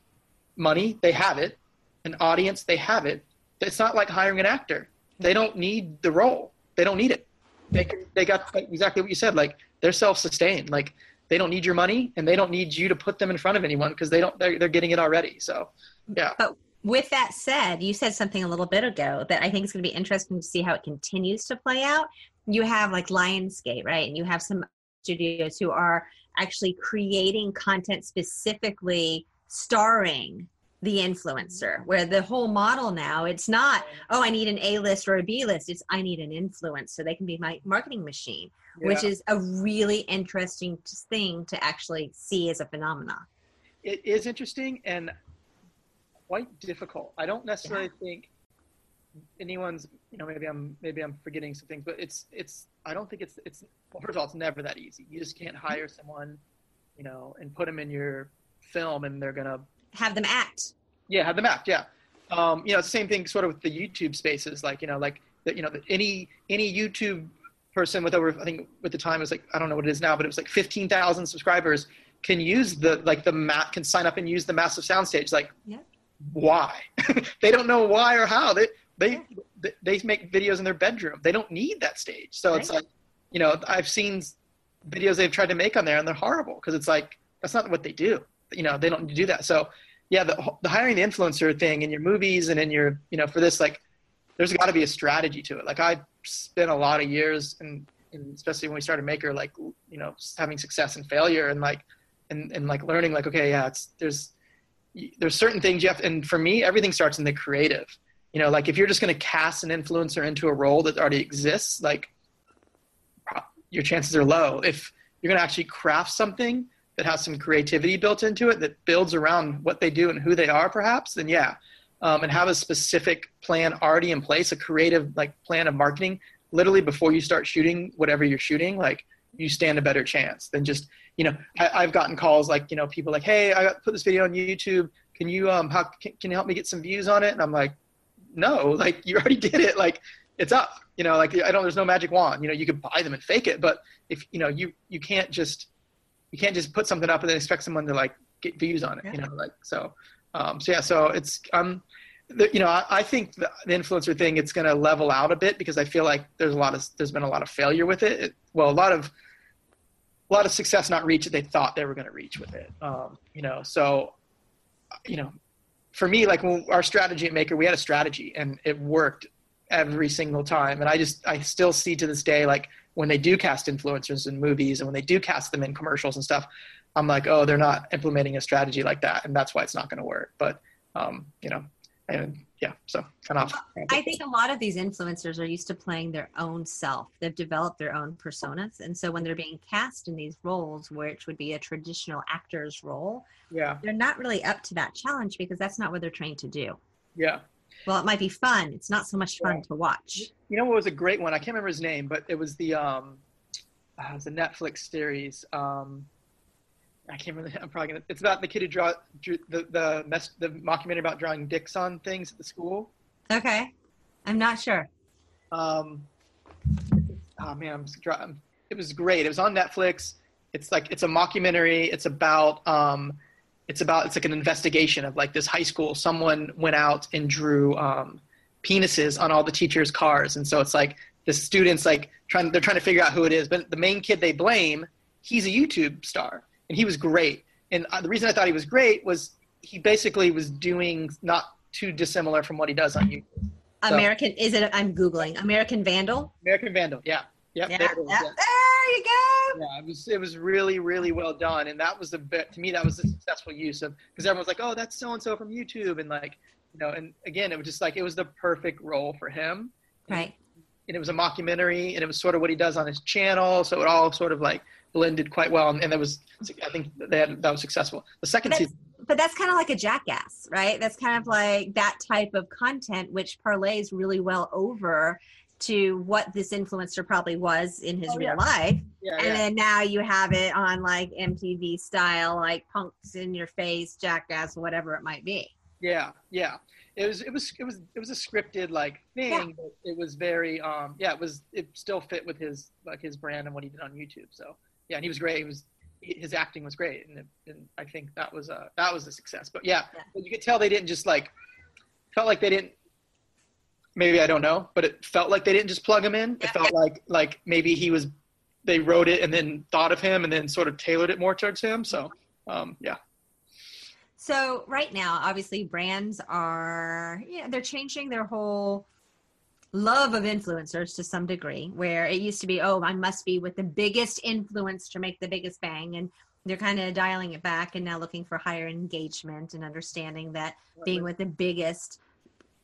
Money, they have it. An audience, they have it. It's not like hiring an actor. They don't need the role. They don't need it. They can, they got exactly what you said. Like they're self-sustained. Like they don't need your money and they don't need you to put them in front of anyone because they don't. They're, they're getting it already. So yeah. But with that said, you said something a little bit ago that I think is going to be interesting to see how it continues to play out. You have like Lionsgate, right? And you have some studios who are actually creating content specifically starring the influencer where the whole model now it's not oh i need an a list or a b list it's i need an influence so they can be my marketing machine yeah. which is a really interesting thing to actually see as a phenomenon it is interesting and quite difficult. I don't necessarily yeah. think anyone's you know maybe i'm maybe i'm forgetting some things but it's it's i don't think it's it's well first of all it's never that easy. You just can't hire someone you know and put them in your film and they're gonna have them act. Yeah have them act yeah. Um, you know it's the same thing sort of with the youtube spaces like you know like that you know any any youtube person with over i think at the time it was like i don't know what it is now but it was like 15000 subscribers can use the like the mat can sign up and use the massive soundstage like yeah why they don't know why or how they they they make videos in their bedroom. They don't need that stage. So right. it's like, you know, I've seen videos they've tried to make on there, and they're horrible because it's like that's not what they do. You know, they don't do that. So yeah, the, the hiring the influencer thing in your movies and in your you know for this like, there's got to be a strategy to it. Like I spent a lot of years and, and especially when we started Maker, like you know having success and failure and like and and like learning like okay yeah it's there's there's certain things you have and for me everything starts in the creative you know like if you're just going to cast an influencer into a role that already exists like your chances are low if you're going to actually craft something that has some creativity built into it that builds around what they do and who they are, perhaps, then yeah. Um, and have a specific plan already in place, a creative like plan of marketing, literally before you start shooting whatever you're shooting, like you stand a better chance than just you know. I, have gotten calls like you know people like, hey, I got put this video on YouTube. Can you um how can, can you help me get some views on it? And I'm like, no, like you already did it. Like it's up. You know, like I don't. There's no magic wand. You know, you could buy them and fake it, but if you know, you you can't just you can't just put something up and then expect someone to like get views on it. Yeah. You know, like so. Um, so yeah, so it's um, the, you know, I, I think the, the, influencer thing it's going to level out a bit because I feel like there's a lot of there's been a lot of failure with it. it well, a lot of a lot of success not reach that they thought they were going to reach with it. Um, you know, so you know, for me, like when our strategy at Maker, we had a strategy and it worked every single time. And I just, I still see to this day, like when they do cast influencers in movies and when they do cast them in commercials and stuff, I'm like, oh, they're not implementing a strategy like that. And that's why it's not going to work. But, um, you know, and yeah, so kind of. I think a lot of these influencers are used to playing their own self. They've developed their own personas, and so when they're being cast in these roles, which would be a traditional actor's role, yeah, they're not really up to that challenge because that's not what they're trained to do. Yeah. Well, it might be fun. It's not so much fun yeah. to watch. You know what was a great one? I can't remember his name, but it was the um, uh, it was a Netflix series. Um, I can't remember. I'm probably gonna. It's about the kid who draw drew the the mess, the mockumentary about drawing dicks on things at the school. Okay, I'm not sure. Um, oh man, I'm drawing. It was great. It was on Netflix. It's like it's a mockumentary. It's about um, it's about it's like an investigation of like this high school. Someone went out and drew um, penises on all the teachers' cars, and so it's like the students like trying they're trying to figure out who it is. But the main kid they blame, he's a YouTube star and he was great. And uh, the reason I thought he was great was he basically was doing not too dissimilar from what he does on YouTube. So, American is it? I'm googling American Vandal. American Vandal, yeah, yep, yeah, there, yeah. there you go. Yeah, it was it was really really well done, and that was the bit to me that was a successful use of because everyone's like, oh, that's so and so from YouTube, and like you know, and again, it was just like it was the perfect role for him. Right. And it was a mockumentary, and it was sort of what he does on his channel, so it all sort of like blended quite well, and, and that was I think they had, that was successful. The second but season, but that's kind of like a jackass, right? That's kind of like that type of content, which parlays really well over to what this influencer probably was in his oh, real yeah. life. Yeah, and yeah. then now you have it on like MTV style, like punks in your face, jackass, whatever it might be. Yeah, yeah. It was it was it was it was a scripted like thing, it was very um yeah, it was it still fit with his like his brand and what he did on YouTube. So yeah, and he was great. He was his acting was great, and, and I think that was a that was a success. But yeah, yeah. But you could tell they didn't just like felt like they didn't. Maybe I don't know, but it felt like they didn't just plug him in. Yeah. It felt like like maybe he was they wrote it and then thought of him and then sort of tailored it more towards him. So um, yeah. So right now, obviously, brands are yeah they're changing their whole love of influencers to some degree where it used to be oh i must be with the biggest influence to make the biggest bang and they're kind of dialing it back and now looking for higher engagement and understanding that being with the biggest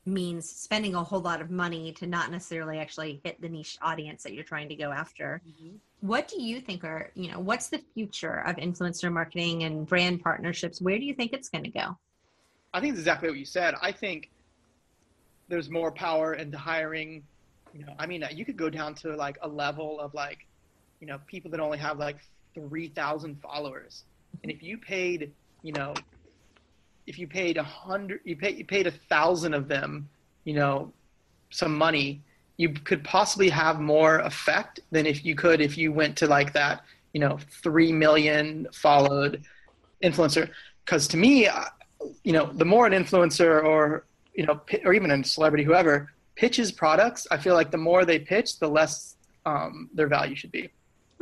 means spending a whole lot of money to not necessarily actually hit the niche audience that you're trying to go after. Mm-hmm. what do you think are you know what's the future of influencer marketing and brand partnerships? Where do you think it's going to go? I think it's exactly what you said. I think there's more power into hiring. You know i mean uh, you could go down to like a level of like you know people that only have like 3000 followers. And if you paid you know if you paid a hundred you paid you paid a thousand of them you know some money you could possibly have more effect than if you could if you went to like that you know 3 million followed influencer. Because to me uh, you know the more an influencer or you know, or even a celebrity, whoever pitches products, I feel like the more they pitch, the less um, their value should be.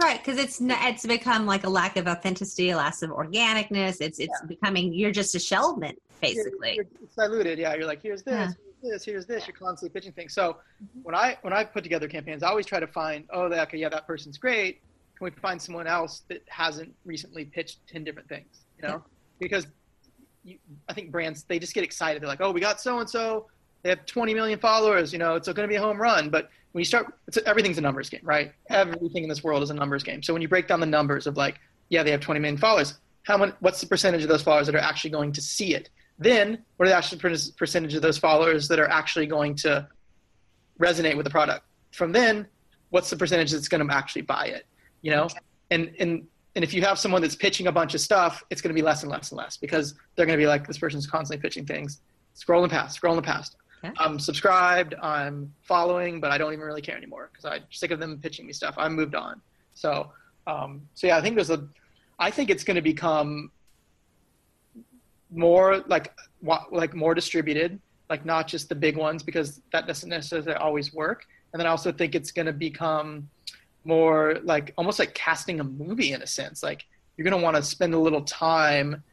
Right, because it's it's become like a lack of authenticity, a lack of organicness. It's it's yeah. becoming you're just a shellman basically. You're, you're, it's diluted. Yeah, you're like here's this, yeah. here's this, here's this. You're constantly pitching things. So mm-hmm. when I when I put together campaigns, I always try to find oh that okay yeah that person's great. Can we find someone else that hasn't recently pitched ten different things? You know, yeah. because you, I think brands they just get excited. They're like, oh, we got so and so. They have 20 million followers. You know, it's going to be a home run. But when you start, everything's a numbers game, right? Everything in this world is a numbers game. So when you break down the numbers of like yeah, they have 20 million followers. How many, what's the percentage of those followers that are actually going to see it? Then, what are the actual percentage of those followers that are actually going to resonate with the product? From then, what's the percentage that's going to actually buy it? You know, and and and if you have someone that's pitching a bunch of stuff, it's going to be less and less and less because they're going to be like, this person's constantly pitching things, scrolling past, scrolling past. I'm subscribed, I'm following, but I don't even really care anymore because I'm sick of them pitching me stuff. I moved on. So, um, so yeah, I think there's a, I think it's going to become more like like more distributed, like not just the big ones because that doesn't necessarily always work. And then I also think it's going to become more like almost like casting a movie in a sense. Like you're going to want to spend a little time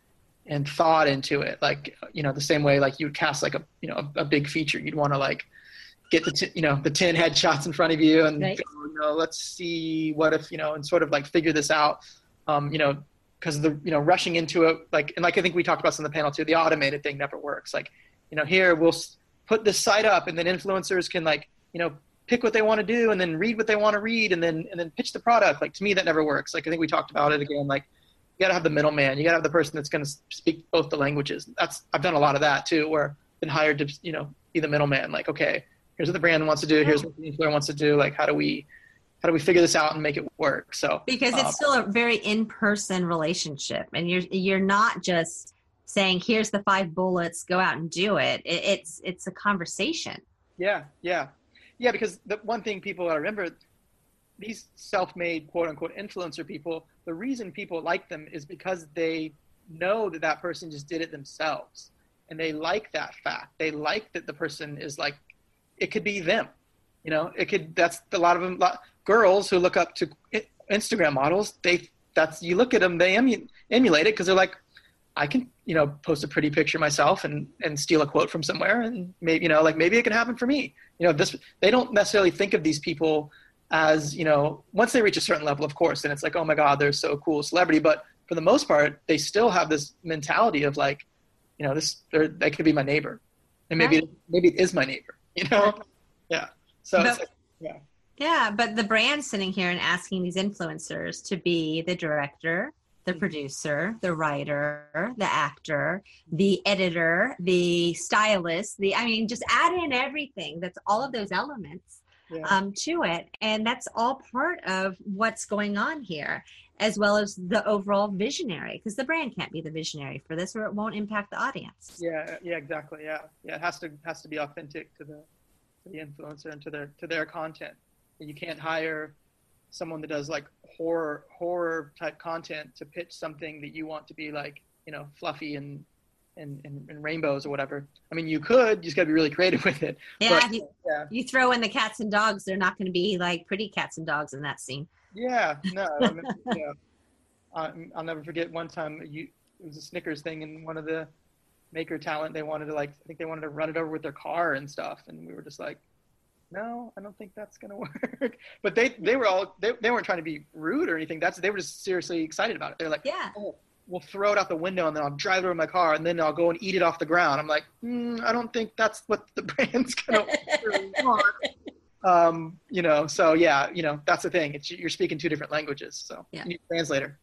and thought into it. Like, you know, the same way like you would cast like a, you know, a, a big feature, you'd want to like get the, t- you know, the 10 headshots in front of you and right. go, you know, let's see what if, you know, and sort of like figure this out. Um, you know, because the, you know, rushing into it, like, and like I think we talked about this on the panel too, the automated thing never works. Like, you know, here we'll put this site up and then influencers can like, you know, pick what they want to do and then read what they want to read and then and then pitch the product. Like to me, that never works. Like I think we talked about it again. Like you got to have the middleman. You got to have the person that's going to speak both the languages. That's I've done a lot of that too, where I've been hired to you know be the middleman. Like okay, here's what the brand wants to do. Here's what the influencer wants to do. Like how do we how do we figure this out and make it work? So because it's um, still a very in person relationship, and you're you're not just saying here's the five bullets, go out and do it. it it's it's a conversation. Yeah, yeah, yeah. Because the one thing people gotta remember these self-made quote unquote influencer people the reason people like them is because they know that that person just did it themselves and they like that fact they like that the person is like it could be them you know it could that's a lot of them lot, girls who look up to instagram models they that's you look at them they emu, emulate it because they're like i can you know post a pretty picture myself and and steal a quote from somewhere and maybe you know like maybe it can happen for me. You know this they don't necessarily think of these people as you know once they reach a certain level of course and it's like oh my god they're so cool celebrity but for the most part they still have this mentality of like you know this they could be my neighbor. And maybe right. maybe it is my neighbor you know? Yeah. So but, like, yeah. Yeah but the brand sitting here and asking these influencers to be the director the mm-hmm. producer, the writer, the actor, the editor, the stylist, the I mean just add in everything that's all of those elements yeah. um, to it. And that's all part of what's going on here, as well as the overall visionary, because the brand can't be the visionary for this or it won't impact the audience. Yeah, yeah, exactly. Yeah. Yeah. It has to has to be authentic to the to the influencer and to their to their content. You can't hire someone that does like horror horror type content to pitch something that you want to be like, you know, fluffy and and, and, and, rainbows or whatever. I mean, you could, you just got to be really creative with it. Yeah, but, you, yeah. you throw in the cats and dogs, they're not going to be like pretty cats and dogs in that scene. Yeah, no, I mean, yeah. I'll never forget one time you, it was a Snickers thing and one of the maker talent, they wanted to like, I think they wanted to run it over with their car and stuff. And we were just like, no, I don't think that's going to work. but they, they were all, they, they weren't trying to be rude or anything. That's, they were just seriously excited about it. They're like, yeah. Oh, we'll throw it out the window and then I'll drive it over my car and then I'll go and eat it off the ground. I'm like, mm, I don't think that's what the brand's gonna want. Um, you know, so yeah, you know, that's the thing. It's you're speaking two different languages, so yeah. you need a translator.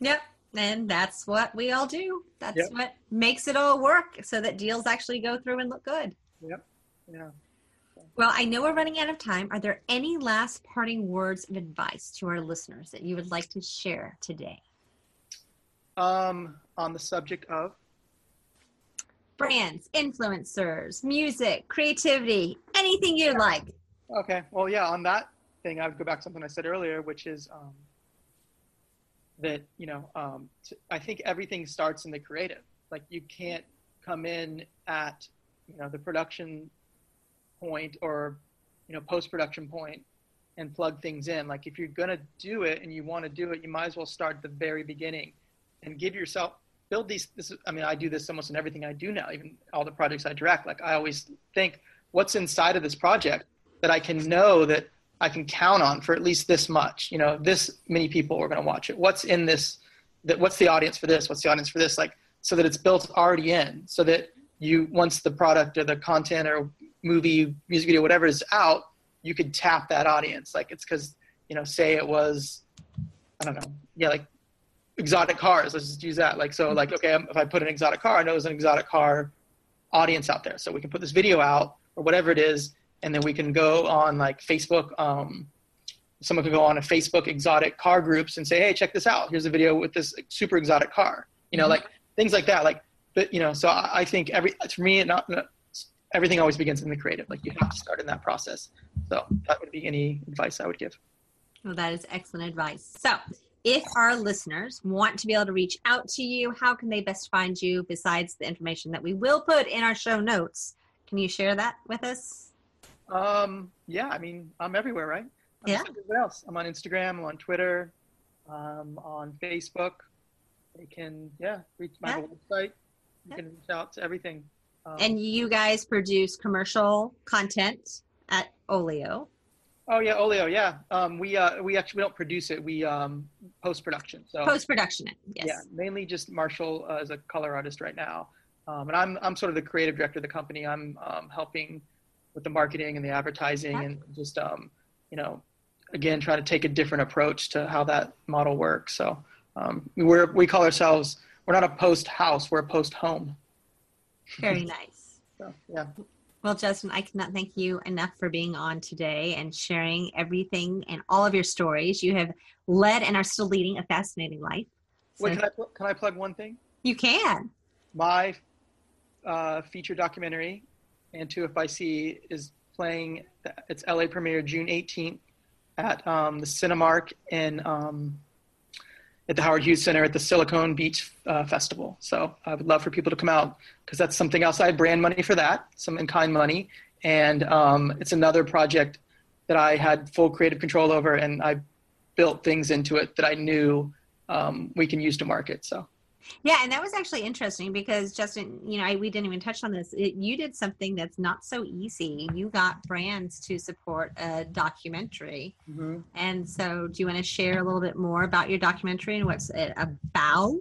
Yep. And that's what we all do. That's yep. what makes it all work so that deals actually go through and look good. Yep. Yeah. Well, I know we're running out of time. Are there any last parting words of advice to our listeners that you would like to share today? um, on the subject of brands, influencers, music, creativity, anything you yeah. like. Okay. Well, yeah, on that thing, I would go back to something I said earlier, which is um, that, you know, um, t- I think everything starts in the creative. Like, you can't come in at, you know, the production point or, you know, post production point and plug things in. Like, if you're going to do it and you want to do it, you might as well start at the very beginning and give yourself build these this i mean i do this almost in everything i do now even all the projects i direct. Like i always think what's inside of this project that i can know that i can count on for at least this much? You know this many people are going to watch it. What's in this that what's the audience for this? What's the audience for this? Like so that it's built already in so that you once the product or the content or movie music video whatever is out you could tap that audience like it's because you know say it was i don't know yeah like exotic cars. Let's just use that. Like so, like okay, if I put an exotic car, I know there's an exotic car audience out there, so we can put this video out or whatever it is, and then we can go on like Facebook. Um, someone could go on a Facebook exotic car groups and say, hey, check this out. Here's a video with this super exotic car. You know, mm-hmm. like things like that. Like, but you know, so I, I think every for me, not, not everything always begins in the creative. Like you have to start in that process. So that would be any advice I would give. Well, that is excellent advice. So if our listeners want to be able to reach out to you, how can they best find you besides the information that we will put in our show notes? Can you share that with us? Um, yeah, I mean, I'm everywhere, right? I'm yeah. What else? I'm on Instagram, I'm on Twitter, um, on Facebook. They can, yeah, reach my yeah. website. You yeah. can reach out to everything. Um, and you guys produce commercial content at Olio. Oh yeah, Olio. Yeah, um, we uh, we actually we don't produce it. We um, post production. So post production. Yes. Yeah, mainly just Marshall uh, as a color artist right now, um, and I'm I'm sort of the creative director of the company. I'm um, helping with the marketing and the advertising okay. and just um, you know, again trying to take a different approach to how that model works. So um, we're we call ourselves we're not a post house, we're a post home. Very nice. so, yeah. Well, Justin, I cannot thank you enough for being on today and sharing everything and all of your stories. You have led and are still leading a fascinating life. So Wait, can I can I plug one thing? You can. My uh, feature documentary, and two if I see, is playing. Its LA premiere June 18th at um, the Cinemark in um, at the Howard Hughes Center at the Silicon Beach uh, Festival. So I would love for people to come out because that's something else. I had brand money for that, some in kind money, and um, it's another project that I had full creative control over, and I built things into it that I knew um, we can use to market. So yeah, and that was actually interesting because Justin, you know, I, we didn't even touch on this. It, you did something that's not so easy. You got brands to support a documentary, mm-hmm. and so do you want to share a little bit more about your documentary and what's it about?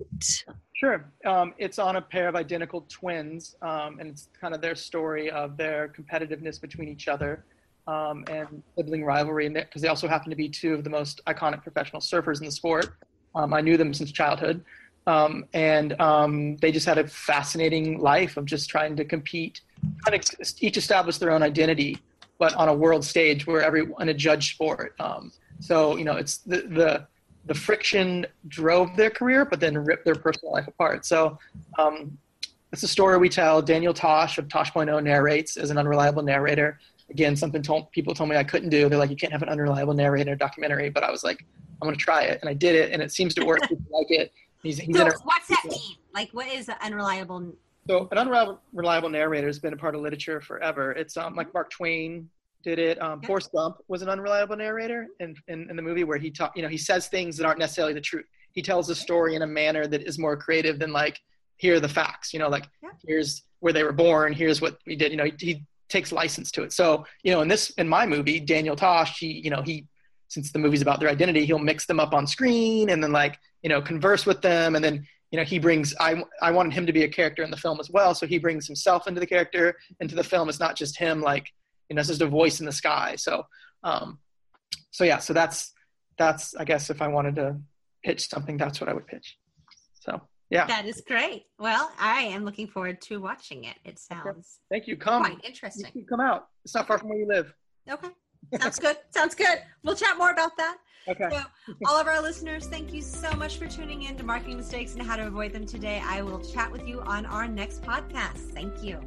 Sure. Um, it's on a pair of identical twins, um, and it's kind of their story of their competitiveness between each other. Um, and sibling rivalry, because they also happen to be two of the most iconic professional surfers in the sport. Um, I knew them since childhood. Um, and um, they just had a fascinating life of just trying to compete, kind of each establish their own identity, but on a world stage where everyone a judge sport. Um, so you know, it's the, the the friction drove their career, but then ripped their personal life apart. So um, it's a story we tell. Daniel Tosh of Tosh.0 narrates as an unreliable narrator. Again, something told, people told me I couldn't do. They're like, you can't have an unreliable narrator in a documentary, but I was like, I'm going to try it, and I did it, and it seems to work. people like it He's, he's so what's that mean? Like, what is an unreliable? So an unreliable narrator has been a part of literature forever. It's um, like Mark Twain did it. Um, yep. Forrest Gump was an unreliable narrator in, in, in the movie where he talk, you know, he says things that aren't necessarily the truth. He tells a story in a manner that is more creative than like, here are the facts, you know, like here's where they were born. Here's what we did. You know, he, he takes license to it. So, you know, in this, in my movie, Daniel Tosh, he, you know, he, since the movie's about their identity, he'll mix them up on screen and then like you know converse with them. And then you know he brings i i wanted him to be a character in the film as well. So he brings himself into the character into the film. It's not just him like you know it's just a voice in the sky. So um so yeah so that's that's i guess if i wanted to pitch something that's what i would pitch. So yeah. That is great. Well i am looking forward to watching it it sounds thank you. Come. quite interesting. You come out. It's not far from where you live. Okay. Sounds good. Sounds good. We'll chat more about that Okay. So, all of our listeners, thank you so much for tuning in to Marketing Mistakes and How to Avoid Them today. I will chat with you on our next podcast. Thank you.